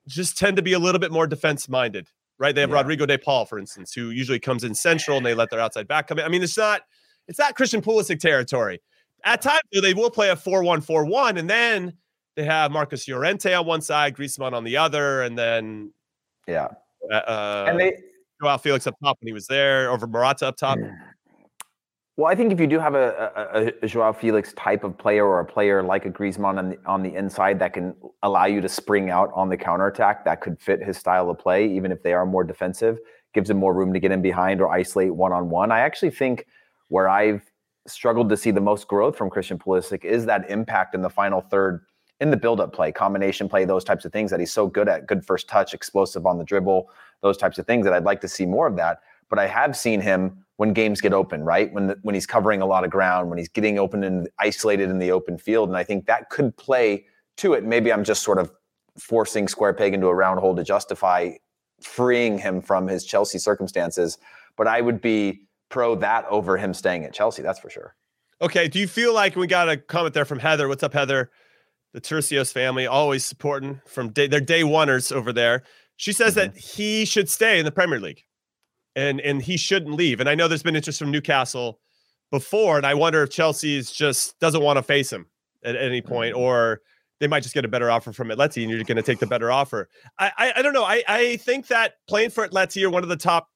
just tend to be a little bit more defense minded, right? They have yeah. Rodrigo De Paul, for instance, who usually comes in central and they let their outside back come in. I mean, it's not it's not Christian Pulisic territory. At times, though, they will play a 4 1 4 1, and then they have Marcos Llorente on one side, Griezmann on the other, and then yeah, uh, and they Joao Felix up top when he was there, over Morata up top. Well, I think if you do have a, a, a Joao Felix type of player or a player like a Griezmann on the, on the inside that can allow you to spring out on the counterattack, that could fit his style of play, even if they are more defensive, gives him more room to get in behind or isolate one on one. I actually think where I've struggled to see the most growth from Christian Pulisic is that impact in the final third in the build-up play, combination play, those types of things that he's so good at, good first touch, explosive on the dribble, those types of things that I'd like to see more of that. But I have seen him when games get open, right? When the, when he's covering a lot of ground, when he's getting open and isolated in the open field, and I think that could play to it. Maybe I'm just sort of forcing square peg into a round hole to justify freeing him from his Chelsea circumstances, but I would be pro that over him staying at Chelsea. That's for sure. Okay. Do you feel like we got a comment there from Heather? What's up, Heather? The Turcios family always supporting from day, their day oneers over there. She says mm-hmm. that he should stay in the Premier League and and he shouldn't leave. And I know there's been interest from Newcastle before, and I wonder if Chelsea's just doesn't want to face him at any point, mm-hmm. or they might just get a better offer from Atleti, and you're going to take the better offer. I, I, I don't know. I I think that playing for Atleti or one of the top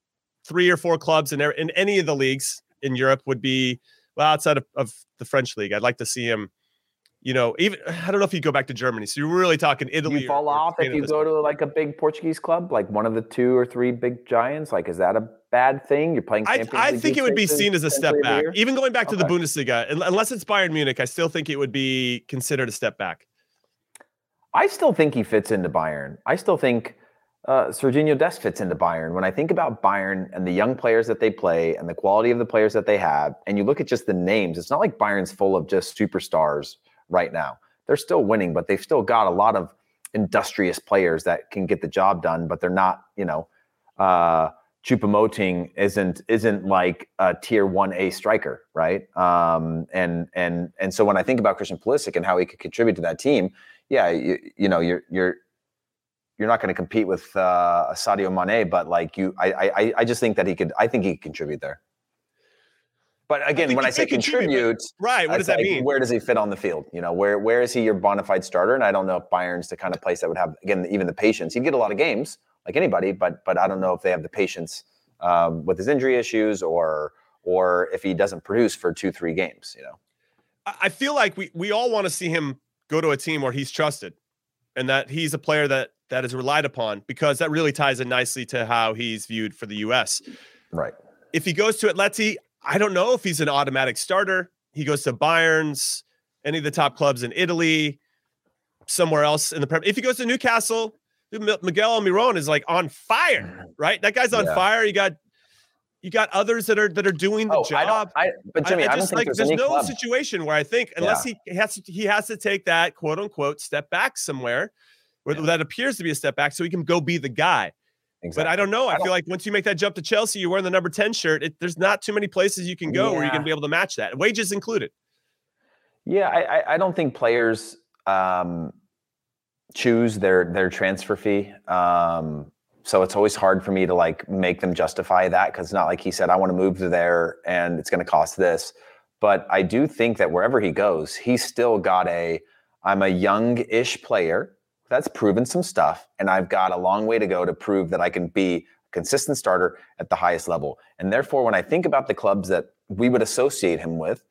three or four clubs in in any of the leagues in Europe would be well outside of, of the French league. I'd like to see him you know, even I don't know if you go back to Germany. So you're really talking Italy. You fall or, off or if you go to like a big Portuguese club, like one of the two or three big giants. Like, is that a bad thing? You're playing. I, I think it would be seen as a step back. Even going back to okay. the Bundesliga, unless it's Bayern Munich, I still think it would be considered a step back. I still think he fits into Bayern. I still think uh, Sergiño Dest fits into Bayern. When I think about Bayern and the young players that they play and the quality of the players that they have, and you look at just the names, it's not like Bayern's full of just superstars right now. They're still winning, but they've still got a lot of industrious players that can get the job done, but they're not, you know, uh, Choupo-Moting isn't isn't like a tier one A striker, right? Um, and and and so when I think about Christian Pulisic and how he could contribute to that team, yeah, you, you know, you're you're you're not going to compete with uh, Sadio Mane, but like you, I, I I just think that he could. I think he could contribute there. But again, I when I say contribute, right? What does that mean? Where does he fit on the field? You know, where where is he your bona fide starter? And I don't know if Bayern's the kind of place that would have again even the patience. He'd get a lot of games like anybody, but but I don't know if they have the patience um, with his injury issues or or if he doesn't produce for two three games. You know, I feel like we we all want to see him go to a team where he's trusted and that he's a player that that is relied upon because that really ties in nicely to how he's viewed for the U.S. Right. If he goes to Atleti, I don't know if he's an automatic starter. He goes to Bayern's, any of the top clubs in Italy, somewhere else in the Premier. If he goes to Newcastle, Miguel Almiron is like on fire, mm-hmm. right? That guy's on yeah. fire. You got you got others that are that are doing the oh, job. I I, but Jimmy, I, I, just like there's, there's no club. situation where I think unless yeah. he has to, he has to take that quote unquote step back somewhere where yeah. that appears to be a step back so he can go be the guy. Exactly. But I don't know. I, I feel like once you make that jump to Chelsea, you're wearing the number 10 shirt. It, there's not too many places you can go yeah. where you're going to be able to match that, wages included. Yeah, I, I don't think players um, choose their their transfer fee. Um, so it's always hard for me to like make them justify that because it's not like he said I want to move to there and it's going to cost this. But I do think that wherever he goes, he's still got a I'm a young-ish player that's proven some stuff, and I've got a long way to go to prove that I can be a consistent starter at the highest level. And therefore, when I think about the clubs that we would associate him with,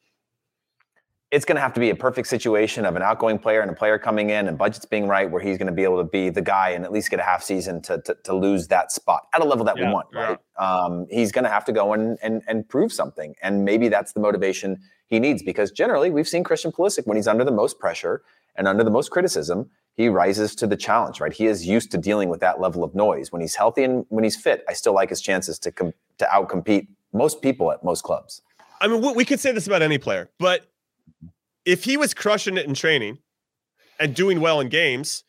it's going to have to be a perfect situation of an outgoing player and a player coming in and budgets being right where he's going to be able to be the guy and at least get a half season to, to, to lose that spot at a level that yeah, we want, yeah. right? Um, he's going to have to go and, and, and prove something. And maybe that's the motivation he needs because generally we've seen Christian Pulisic when he's under the most pressure and under the most criticism, he rises to the challenge, right? He is used to dealing with that level of noise. When he's healthy and when he's fit, I still like his chances to com- to outcompete most people at most clubs. I mean, we could say this about any player, but if he was crushing it in training and doing well in games,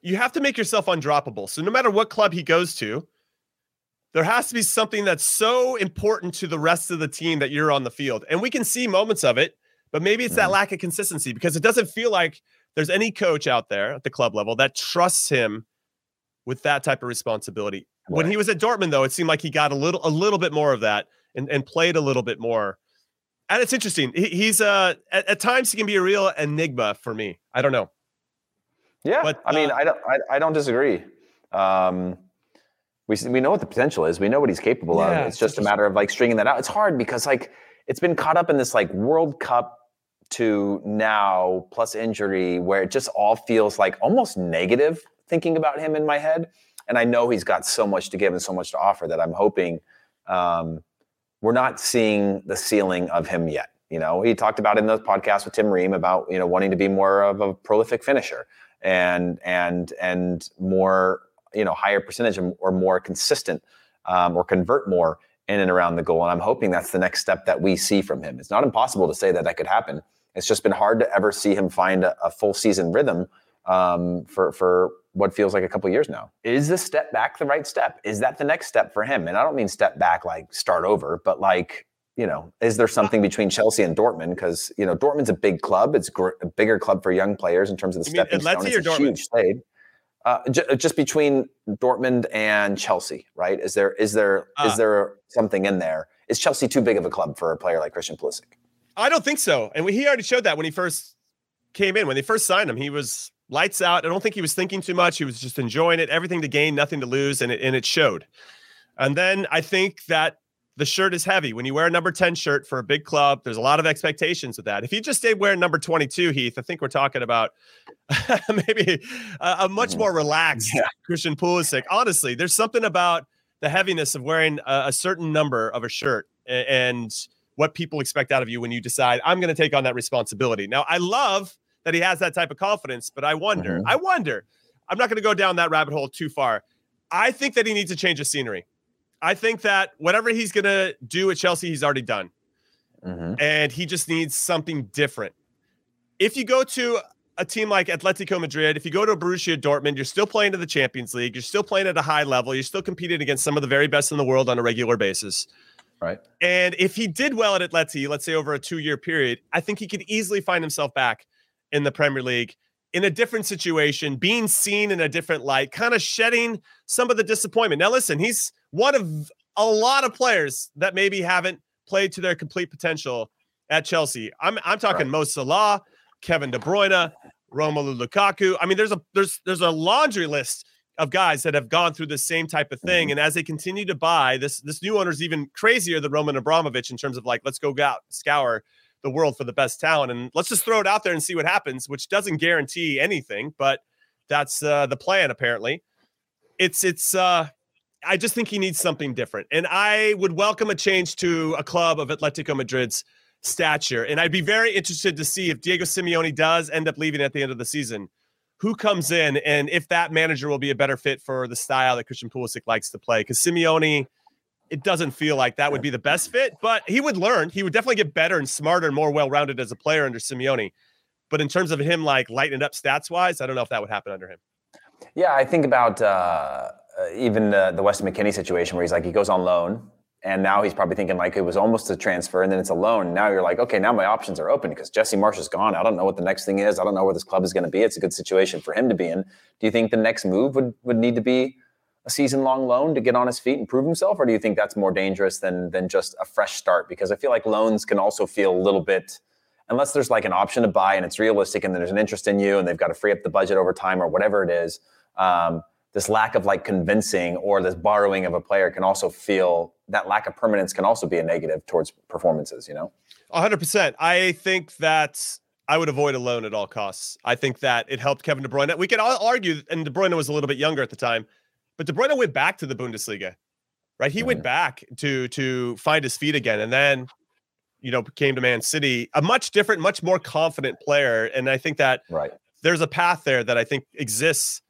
you have to make yourself undroppable. So no matter what club he goes to, there has to be something that's so important to the rest of the team that you're on the field. And we can see moments of it, but maybe it's that mm-hmm. lack of consistency because it doesn't feel like there's any coach out there at the club level that trusts him with that type of responsibility. Right. When he was at Dortmund, though, it seemed like he got a little a little bit more of that and, and played a little bit more. And it's interesting. He, he's uh at, at, times he can be a real enigma for me. I don't know. Yeah, but I mean, uh, I don't I, I don't disagree. Um, we we know what the potential is. We know what he's capable yeah, of. It's just a matter of like stringing that out. It's hard because like it's been caught up in this like World Cup to now plus injury where it just all feels like almost negative thinking about him in my head. And I know he's got so much to give and so much to offer that I'm hoping um, we're not seeing the ceiling of him yet. You know, he talked about in the podcast with Tim Ream about you know wanting to be more of a prolific finisher and and and more you know higher percentage or more consistent um, or convert more in and around the goal. And I'm hoping that's the next step that we see from him. It's not impossible to say that that could happen. It's just been hard to ever see him find a, a full season rhythm um, for for what feels like a couple years now. Is the step back the right step? Is that the next step for him? And I don't mean step back like start over, but like you know, is there something between Chelsea and Dortmund? Because you know, Dortmund's a big club. It's a bigger club for young players in terms of the you stepping stone. It's a Dortmund? huge trade. Uh, j- just between Dortmund and Chelsea, right? Is there is there uh, is there something in there? Is Chelsea too big of a club for a player like Christian Pulisic? I don't think so. And he already showed that when he first came in. When they first signed him, he was lights out. I don't think he was thinking too much. He was just enjoying it, everything to gain, nothing to lose, and it, and it showed. And then I think that the shirt is heavy. When you wear a number 10 shirt for a big club, there's a lot of expectations with that. If he just stayed wearing number 22, Heath, I think we're talking about maybe a, a, much more relaxed yeah. Christian Pulisic. Honestly, there's something about the heaviness of wearing a, a certain number of a shirt and what people expect out of you when you decide, I'm going to take on that responsibility. Now, I love that he has that type of confidence. But I wonder, mm-hmm. I wonder, I'm not going to go down that rabbit hole too far. I think that he needs to change the scenery. I think that whatever he's going to do at Chelsea, he's already done. Mm-hmm. And he just needs something different. If you go to a team like Atletico Madrid, if you go to Borussia Dortmund, you're still playing to the Champions League. You're still playing at a high level. You're still competing against some of the very best in the world on a regular basis. Right. And if he did well at Atleti, let's say over a two year period, I think he could easily find himself back in the Premier League in a different situation, being seen in a different light, kind of shedding some of the disappointment. Now, listen, he's one of a lot of players that maybe haven't played to their complete potential at Chelsea. I'm I'm talking right. Mo Salah, Kevin De Bruyne, Romelu Lukaku. I mean, there's a there's there's a laundry list of guys that have gone through the same type of thing. Mm-hmm. And as they continue to buy, this this new owner is even crazier than Roman Abramovich in terms of like, let's go out, scour the world for the best talent. And let's just throw it out there and see what happens, which doesn't guarantee anything, but that's uh, the plan apparently. It's it's uh I just think he needs something different. And I would welcome a change to a club of Atletico Madrid's stature. And I'd be very interested to see if Diego Simeone does end up leaving at the end of the season, who comes in and if that manager will be a better fit for the style that Christian Pulisic likes to play. Because Simeone it doesn't feel like that would be the best fit, but he would learn. He would definitely get better and smarter and more well rounded as a player under Simeone. But in terms of him like lighting up stats wise, I don't know if that would happen under him. Yeah, I think about uh, even the, the Weston McKennie situation where he's like, he goes on loan. And now he's probably thinking like it was almost a transfer and then it's a loan. Now you're like, okay, now my options are open because Jesse Marsch is gone. I don't know what the next thing is. I don't know where this club is going to be. It's a good situation for him to be in. Do you think the next move would, would need to be a season long loan to get on his feet and prove himself, or do you think that's more dangerous than than just a fresh start? Because I feel like loans can also feel a little bit, unless there's like an option to buy and it's realistic and there's an interest in you and they've got to free up the budget over time or whatever it is. Um, this lack of like convincing or this borrowing of a player can also feel that lack of permanence can also be a negative towards performances. You know, hundred percent. I think that I would avoid a loan at all costs. I think that it helped Kevin De Bruyne. We could all argue, and De Bruyne was a little bit younger at the time but De Bruyne went back to the Bundesliga, right? He went mm-hmm. back to to find his feet again, and then you know came to Man City, a much different, much more confident player. And I think that right. there's a path there that I think exists.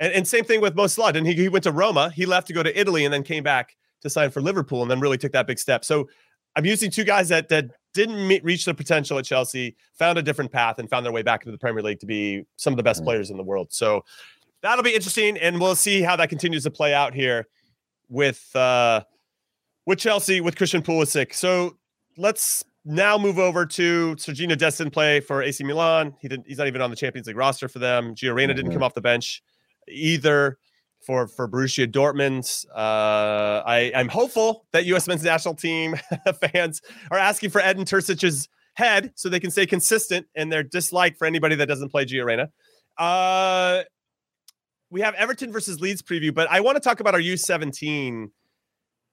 And, and same thing with Mo Salah. And he, he went to Roma. He left to go to Italy, and then came back to sign for Liverpool, and then really took that big step. So I'm using two guys that that didn't meet, reach their potential at Chelsea, found a different path, and found their way back into the Premier League to be some of the best mm-hmm. players in the world. So that'll be interesting, and we'll see how that continues to play out here with uh, with Chelsea with Christian Pulisic. So let's now move over to Sergiño Dest play for AC Milan. He didn't. He's not even on the Champions League roster for them. Gio Reyna mm-hmm. didn't come off the bench either for for Borussia Dortmund. Uh, I I'm hopeful that U.S. men's national team fans are asking for Edin Terzic's head so they can stay consistent in their dislike for anybody that doesn't play Gio Reyna. Uh, we have Everton versus Leeds preview, but I want to talk about our U17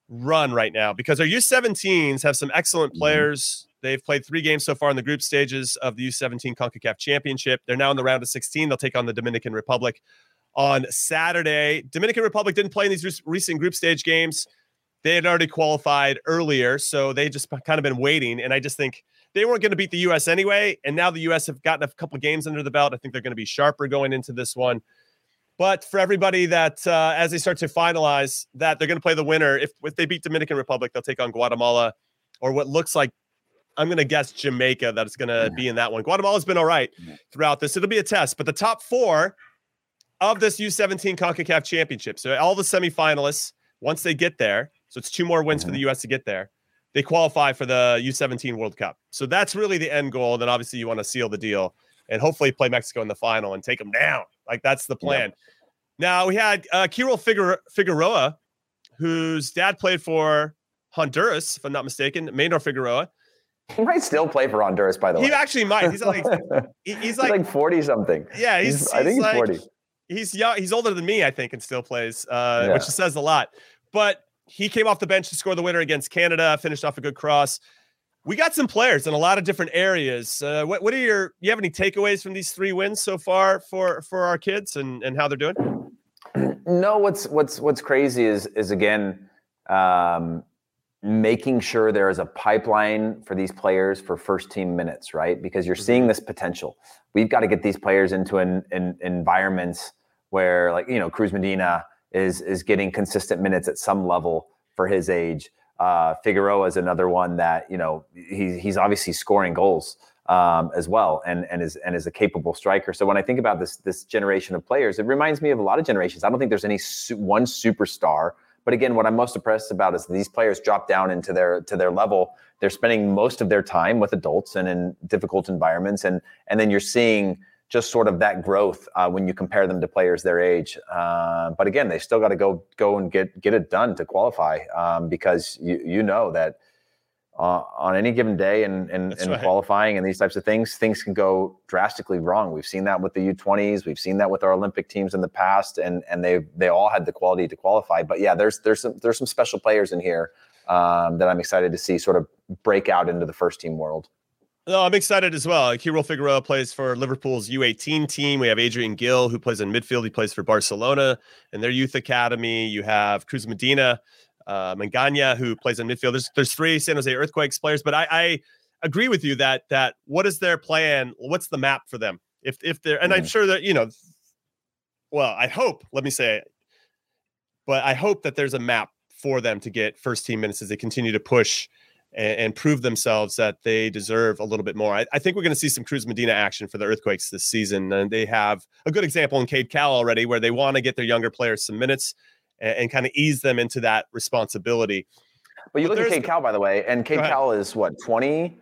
run right now because our U17s have some excellent Mm-hmm. players. They've played three games so far in the group stages of the U17 CONCACAF Championship. They're now in the round of 16. They'll take on the Dominican Republic on Saturday. Dominican Republic didn't play in these re- recent group stage games. They had already qualified earlier, so they just kind of been waiting. And I just think they weren't going to beat the U.S. anyway. And now the U.S. have gotten a couple games under the belt. I think they're going to be sharper going into this one. But for everybody that, uh, as they start to finalize that, they're going to play the winner. If, if they beat Dominican Republic, they'll take on Guatemala or what looks like, I'm going to guess Jamaica that is going to be in that one. Guatemala's been all right throughout this. It'll be a test. But the top four of this U17 CONCACAF championship, so all the semifinalists, once they get there, so it's two more wins for the U.S. to get there, they qualify for the U17 World Cup. So that's really the end goal. And then obviously you want to seal the deal and hopefully play Mexico in the final and take them down. Like that's the plan. Now we had uh, Figur- Figueroa, whose dad played for Honduras, if I'm not mistaken, Maynor Figueroa. He might still play for Honduras, by the way. He actually might. He's like he- he's He's like, like 40 something. yeah, he's, I think he's like- 40. He's young. He's older than me, I think, and still plays, uh, Yeah. which says a lot. But he came off the bench to score the winner against Canada. Finished off a good cross. We got some players in a lot of different areas. Uh, what, what are your? You have any takeaways from these three wins so far for for our kids and and how they're doing? No, what's what's what's crazy is is again um, making sure there is a pipeline for these players for first team minutes, right? Because you're seeing this potential. We've got to get these players into an, an environments where, like you know, Cruz Medina is is getting consistent minutes at some level for his age. Uh, Figueroa is another one that you know he, he's obviously scoring goals um, as well, and and is and is a capable striker. So when I think about this this generation of players, it reminds me of a lot of generations. I don't think there's any su- one superstar, but again, what I'm most impressed about is these players drop down into their to their level. They're spending most of their time with adults and in difficult environments, and and then you're seeing just sort of that growth uh, when you compare them to players their age. Uh, but again, they still got to go go and get get it done to qualify um, because you you know that uh, on any given day and and, and right. qualifying and these types of things, things can go drastically wrong. We've seen that with the U20s. We've seen that with our Olympic teams in the past, and and they they all had the quality to qualify. But yeah, there's there's some there's some special players in here um, that I'm excited to see sort of break out into the first team world. No, I'm excited as well. Keyrol Figueroa plays for Liverpool's U18 team. We have Adrian Gill, who plays in midfield. He plays for Barcelona and their youth academy. You have Cruz Medina, uh, Mangana, who plays in midfield. There's, there's three San Jose Earthquakes players, but I, I agree with you that that what is their plan? What's the map for them? If if they're and I'm sure that you know, well, I hope. Let me say, but I hope that there's a map for them to get first team minutes as they continue to push and, and prove themselves that they deserve a little bit more. I, I think we're going to see some Cruz Medina action for the Earthquakes this season, and they have a good example in Cade Cowell already, where they want to get their younger players some minutes and, and kind of ease them into that responsibility. But you But look at Cade Cowell, by the way, and Cade Cowell is what, 20,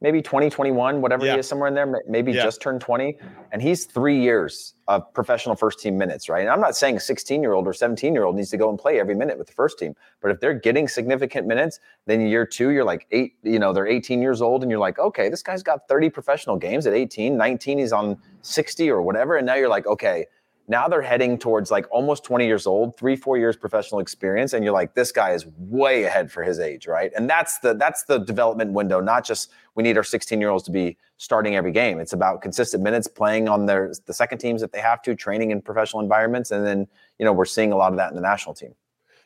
maybe 20, 21, whatever Yeah. he is, somewhere in there, maybe Yeah. just turned 20. And he's three years of professional first team minutes, right? And I'm not saying a 16 year old or 17 year old needs to go and play every minute with the first team. But if they're getting significant minutes, then year two, you're like eight, you know, they're 18 years old and you're like, okay, this guy's got 30 professional games at 18, 19, he's on 60 or whatever. And now you're like, okay, now they're heading towards like almost 20 years old three four years professional experience and you're like this guy is way ahead for his age right? And that's the that's the development window not just we need our 16 year olds to be starting every game. It's about consistent minutes playing on their the second teams if they have to training in professional environments and then you know we're seeing a lot of that in the national team.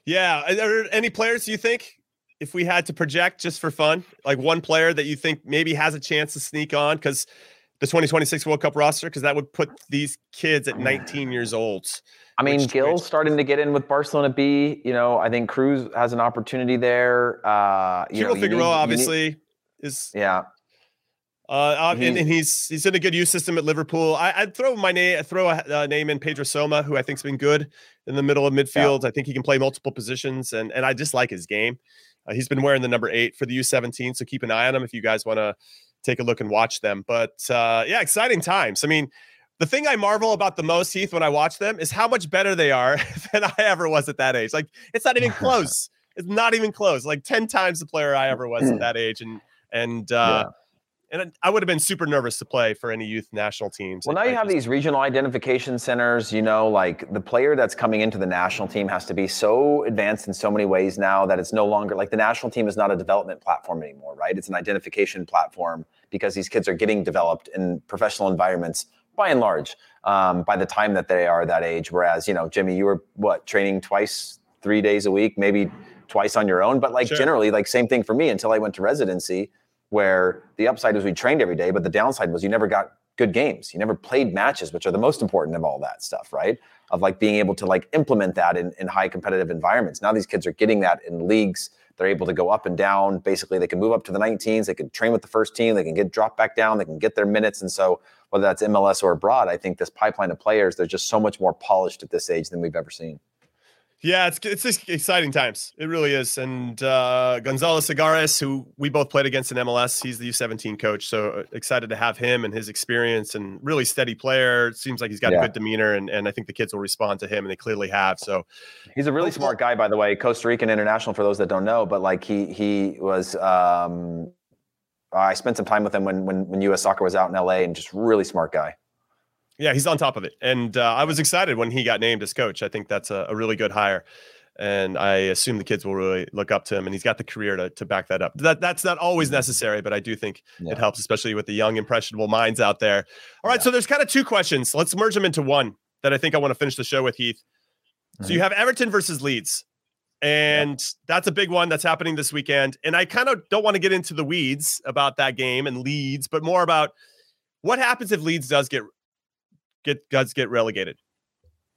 Yeah, are there any players you think, if we had to project just for fun, like one player that you think maybe has a chance to sneak on? Because the 2026 World Cup roster, because that would put these kids at 19 years old. I mean, Which- Gill's which- starting to get in with Barcelona B. You know, I think Cruz has an opportunity there. Uh, you know, need- Figueroa need- obviously is yeah, Uh, and, and he's he's in a good youth system at Liverpool. I, I'd throw my name, throw a uh, name in Pedro Soma, who I think's been good in the middle of midfield. I think he can play multiple positions, and and I just like his game. Uh, he's been wearing the number eight for the U17, so keep an eye on him if you guys want to take a look and watch them. But uh, yeah, exciting times. I mean, the thing I marvel about the most, Heath, when I watch them, is how much better they are than I ever was at that age. Like it's not even close. it's not even close. Like ten times the player I ever was at that age, and and uh, and I would have been super nervous to play for any youth national teams. Well, now you have these regional identification centers. You know, like the player that's coming into the national team has to be so advanced in so many ways now that it's no longer like the national team is not a development platform anymore, right? It's an identification platform because these kids are getting developed in professional environments by and large um, by the time that they are that age. Whereas, you know, Jimmy, you were what training twice, three days a week, maybe twice on your own. But like sure. generally, like same thing for me until I went to residency, where the upside was we trained every day, but the downside was you never got good games. You never played matches, which are the most important of all that stuff, right? Of like being able to like implement that in, in high competitive environments. Now these kids are getting that in leagues. They're able to go up and down. Basically, they can move up to the 19s. They can train with the first team. They can get dropped back down. They can get their minutes. And so whether that's MLS or abroad, I think this pipeline of players, they're just so much more polished at this age than we've ever seen. Yeah, it's it's just exciting times. It really is. And uh, Gonzalo Segares, who we both played against in MLS, he's the U17 coach. So uh, excited to have him and his experience and really steady player. It seems like he's got yeah. a good demeanor, and, and I think the kids will respond to him, and they clearly have. So he's a really smart guy, by the way. Costa Rican international for those that don't know, but like he he was um, I spent some time with him when when when U.S. Soccer was out in L.A. and just really smart guy. Yeah, he's on top of it, and uh, I was excited when he got named as coach. I think that's a, a, really good hire, and I assume the kids will really look up to him. And he's got the career to to back that up. That that's not always mm-hmm. necessary, but I do think yeah. it helps, especially with the young impressionable minds out there. All right, yeah. so there's kind of two questions. Let's merge them into one that I think I want to finish the show with, Heath. Mm-hmm. So you have Everton versus Leeds. And yeah. that's a big one that's happening this weekend. And I kind of don't want to get into the weeds about that game and Leeds, but more about what happens if Leeds does get get does get relegated.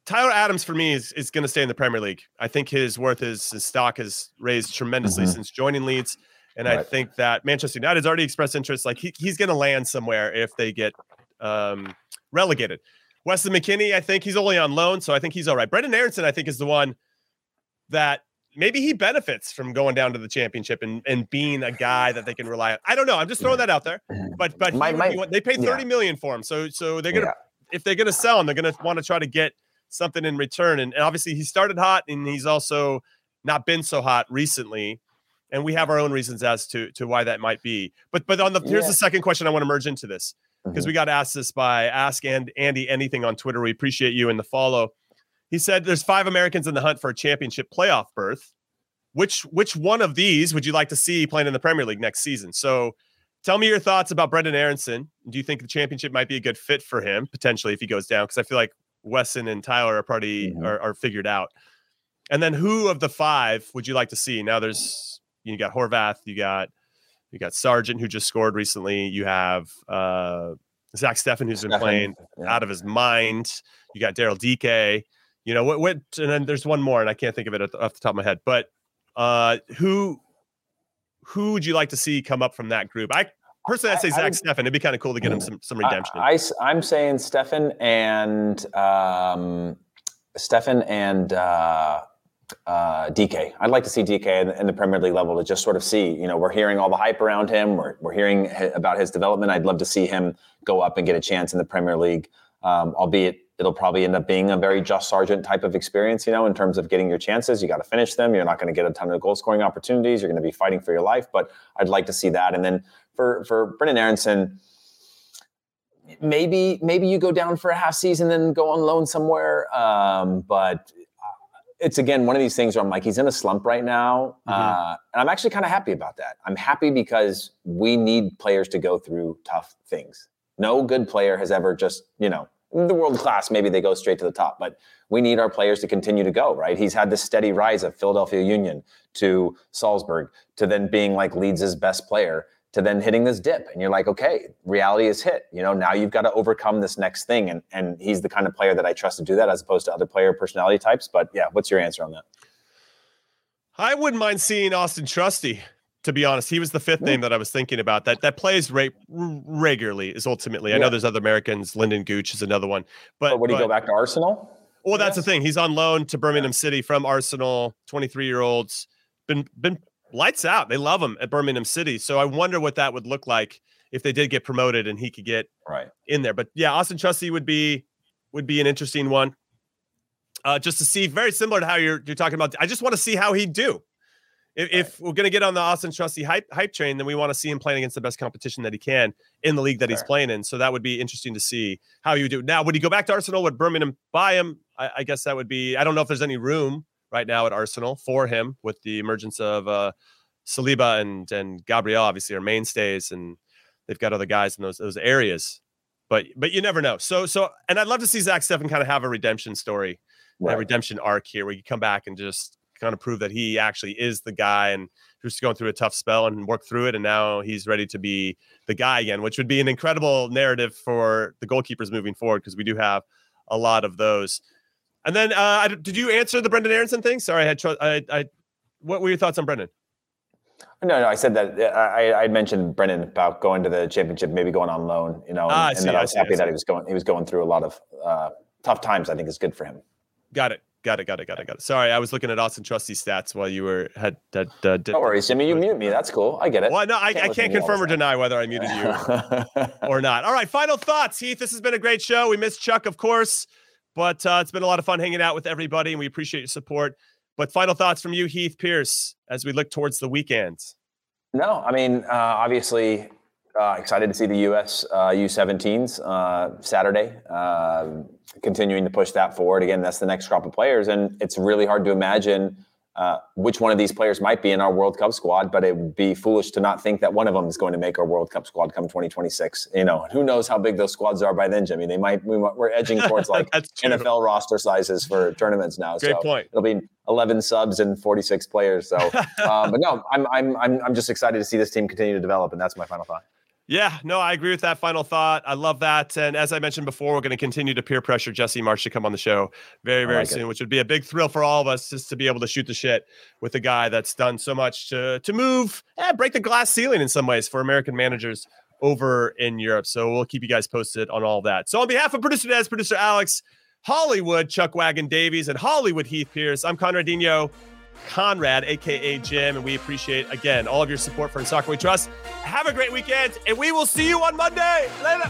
Tyler Adams for me is, is going to stay in the Premier League. I think his worth is his stock has raised tremendously mm-hmm. since joining Leeds. And right. I think that Manchester United's already expressed interest. Like he, he's going to land somewhere if they get um, relegated. Weston McKennie, I think he's only on loan, so I think he's all right. Brendan Aaronson, I think, is the one that maybe he benefits from going down to the championship and, and being a guy that they can rely on. I don't know. I'm just throwing that out there. But but my, my, they paid 30 yeah. million for him. So so they're gonna yeah. If they're gonna sell him, they're gonna want to try to get something in return. And, and obviously he started hot and he's also not been so hot recently. And we have our own reasons as to to why that might be. But but on the here's the second question I want to merge into this because mm-hmm. we got asked this by Ask and Andy Anything on Twitter. We appreciate you and the follow. He said there's five Americans in the hunt for a championship playoff berth. Which which one of these would you like to see playing in the Premier League next season? So tell me your thoughts about Brendan Aaronson. Do you think the championship might be a good fit for him potentially if he goes down? Because I feel like Weston and Tyler are pretty mm-hmm. are, are figured out. And then who of the five would you like to see? Now there's you got Horvath, you got you got Sargent who just scored recently. You have uh Zach Steffen who's been playing yeah. out of his mind. You got Daryl Dike. You know what? What? And then there's one more, and I can't think of it off the top of my head. But uh, who who would you like to see come up from that group? I personally, I'd say I, Zach I Steffen. It'd be kind of cool to get him some some redemption. I, am saying Steffen and um, Steffen and uh, uh, Dike. I'd like to see Dike in, in, the Premier League level to just sort of see. You know, we're hearing all the hype around him. We're we're hearing about his development. I'd love to see him go up and get a chance in the Premier League, um, albeit it'll probably end up being a very just Sargent type of experience, you know, in terms of getting your chances. You got to finish them. You're not going to get a ton of goal scoring opportunities. You're going to be fighting for your life, but I'd like to see that. And then for for Brendan Aaronson, maybe maybe you go down for a half season and go on loan somewhere. Um, but uh, it's again one of these things where I'm like, he's in a slump right now, mm-hmm. uh, and I'm actually kind of happy about that. I'm happy because we need players to go through tough things. No good player has ever just you know Mm. the world class, maybe they go straight to the top. But we need our players to continue to go, right? He's had this steady rise of Philadelphia Union to Salzburg to then being like Leeds' best player to then hitting this dip. And you're like, okay, reality is hit. You know, now you've got to overcome this next thing. And and he's the kind of player that I trust to do that as opposed to other player personality types. But yeah, what's your answer on that? I wouldn't mind seeing Auston Trusty to be honest, he was the fifth name that I was thinking about that that plays re- regularly. Is ultimately, yeah. I know there's other Americans. Lynden Gooch is another one, but, but would he go back to Arsenal? Well, that's the thing. He's on loan to Birmingham yeah. City from Arsenal. 23 year olds been been lights out. They love him at Birmingham City. So I wonder what that would look like if they did get promoted and he could get right in there. But yeah, Auston Trusty would be would be an interesting one. Uh, just to see, very similar to how you're you're talking about. I just want to see how he'd do If, if we're going to get on the Auston Trusty hype hype train, then we want to see him playing against the best competition that he can in the league that he's playing in. So that would be interesting to see how you would do. Now, would he go back to Arsenal? Would Birmingham buy him? I, I guess that would be. I don't know if there's any room right now at Arsenal for him with the emergence of uh, Saliba and and Gabriel. Obviously, are mainstays, and they've got other guys in those those areas. But but you never know. So so, and I'd love to see Zach Steffen kind of have a redemption story a Right. redemption arc here where you come back and just kind of prove that he actually is the guy and just going through a tough spell and work through it and now he's ready to be the guy again which would be an incredible narrative for the goalkeepers moving forward because we do have a lot of those and then uh I, did you answer the Brendan Aaronson thing sorry i had tr- I, I what were your thoughts on brendan No, no, I said that uh, I, I mentioned Brendan about going to the championship, maybe going on loan, you know, Ah, I and, see, that I I was see, happy that he was going. He was going through a lot of uh, tough times. I think is good for him. got it got it got it got it got it sorry i was looking at Auston Trusty stats while you were had had uh, did, No worries, Jimmy. You mute me. That's cool. I get it. well no i, Can't I can't to you all confirm or deny whether i muted you or not. All right, final thoughts, Heath. This has been a great show. We missed Chuck, of course, but uh, it's been a lot of fun hanging out with everybody, and we appreciate your support. But final thoughts from you, Heath Pearce, as we look towards the weekend. No, I mean, uh, obviously, uh, excited to see the U.S. Uh, U17s uh, Saturday. Um continuing to push that forward. Again, that's the next crop of players, and it's really hard to imagine uh, which one of these players might be in our World Cup squad. But it would be foolish to not think that one of them is going to make our World Cup squad come 2026. You know, who knows how big those squads are by then, Jimmy? They might. We, might- we're edging towards like NFL roster sizes for tournaments now. Great so point. It'll be 11 subs and 46 players. So, um, but no, I'm, I'm I'm I'm just excited to see this team continue to develop, and that's my final thought. Yeah, no, I agree with that final thought. I love that. And as I mentioned before, we're going to continue to peer pressure Jesse Marsch to come on the show very, very like it. soon, which would be a big thrill for all of us just to be able to shoot the shit with a guy that's done so much to to move, eh, break the glass ceiling in some ways for American managers over in Europe. So we'll keep you guys posted on all that. So on behalf of producer Des, producer Alex, Hollywood Chuck Wagon Davies, and Hollywood Heath Pearce, I'm Conradinho. Conrad, aka Jim, and we appreciate again all of your support for Soccer We Trust. Have a great weekend, and we will see you on Monday. Later.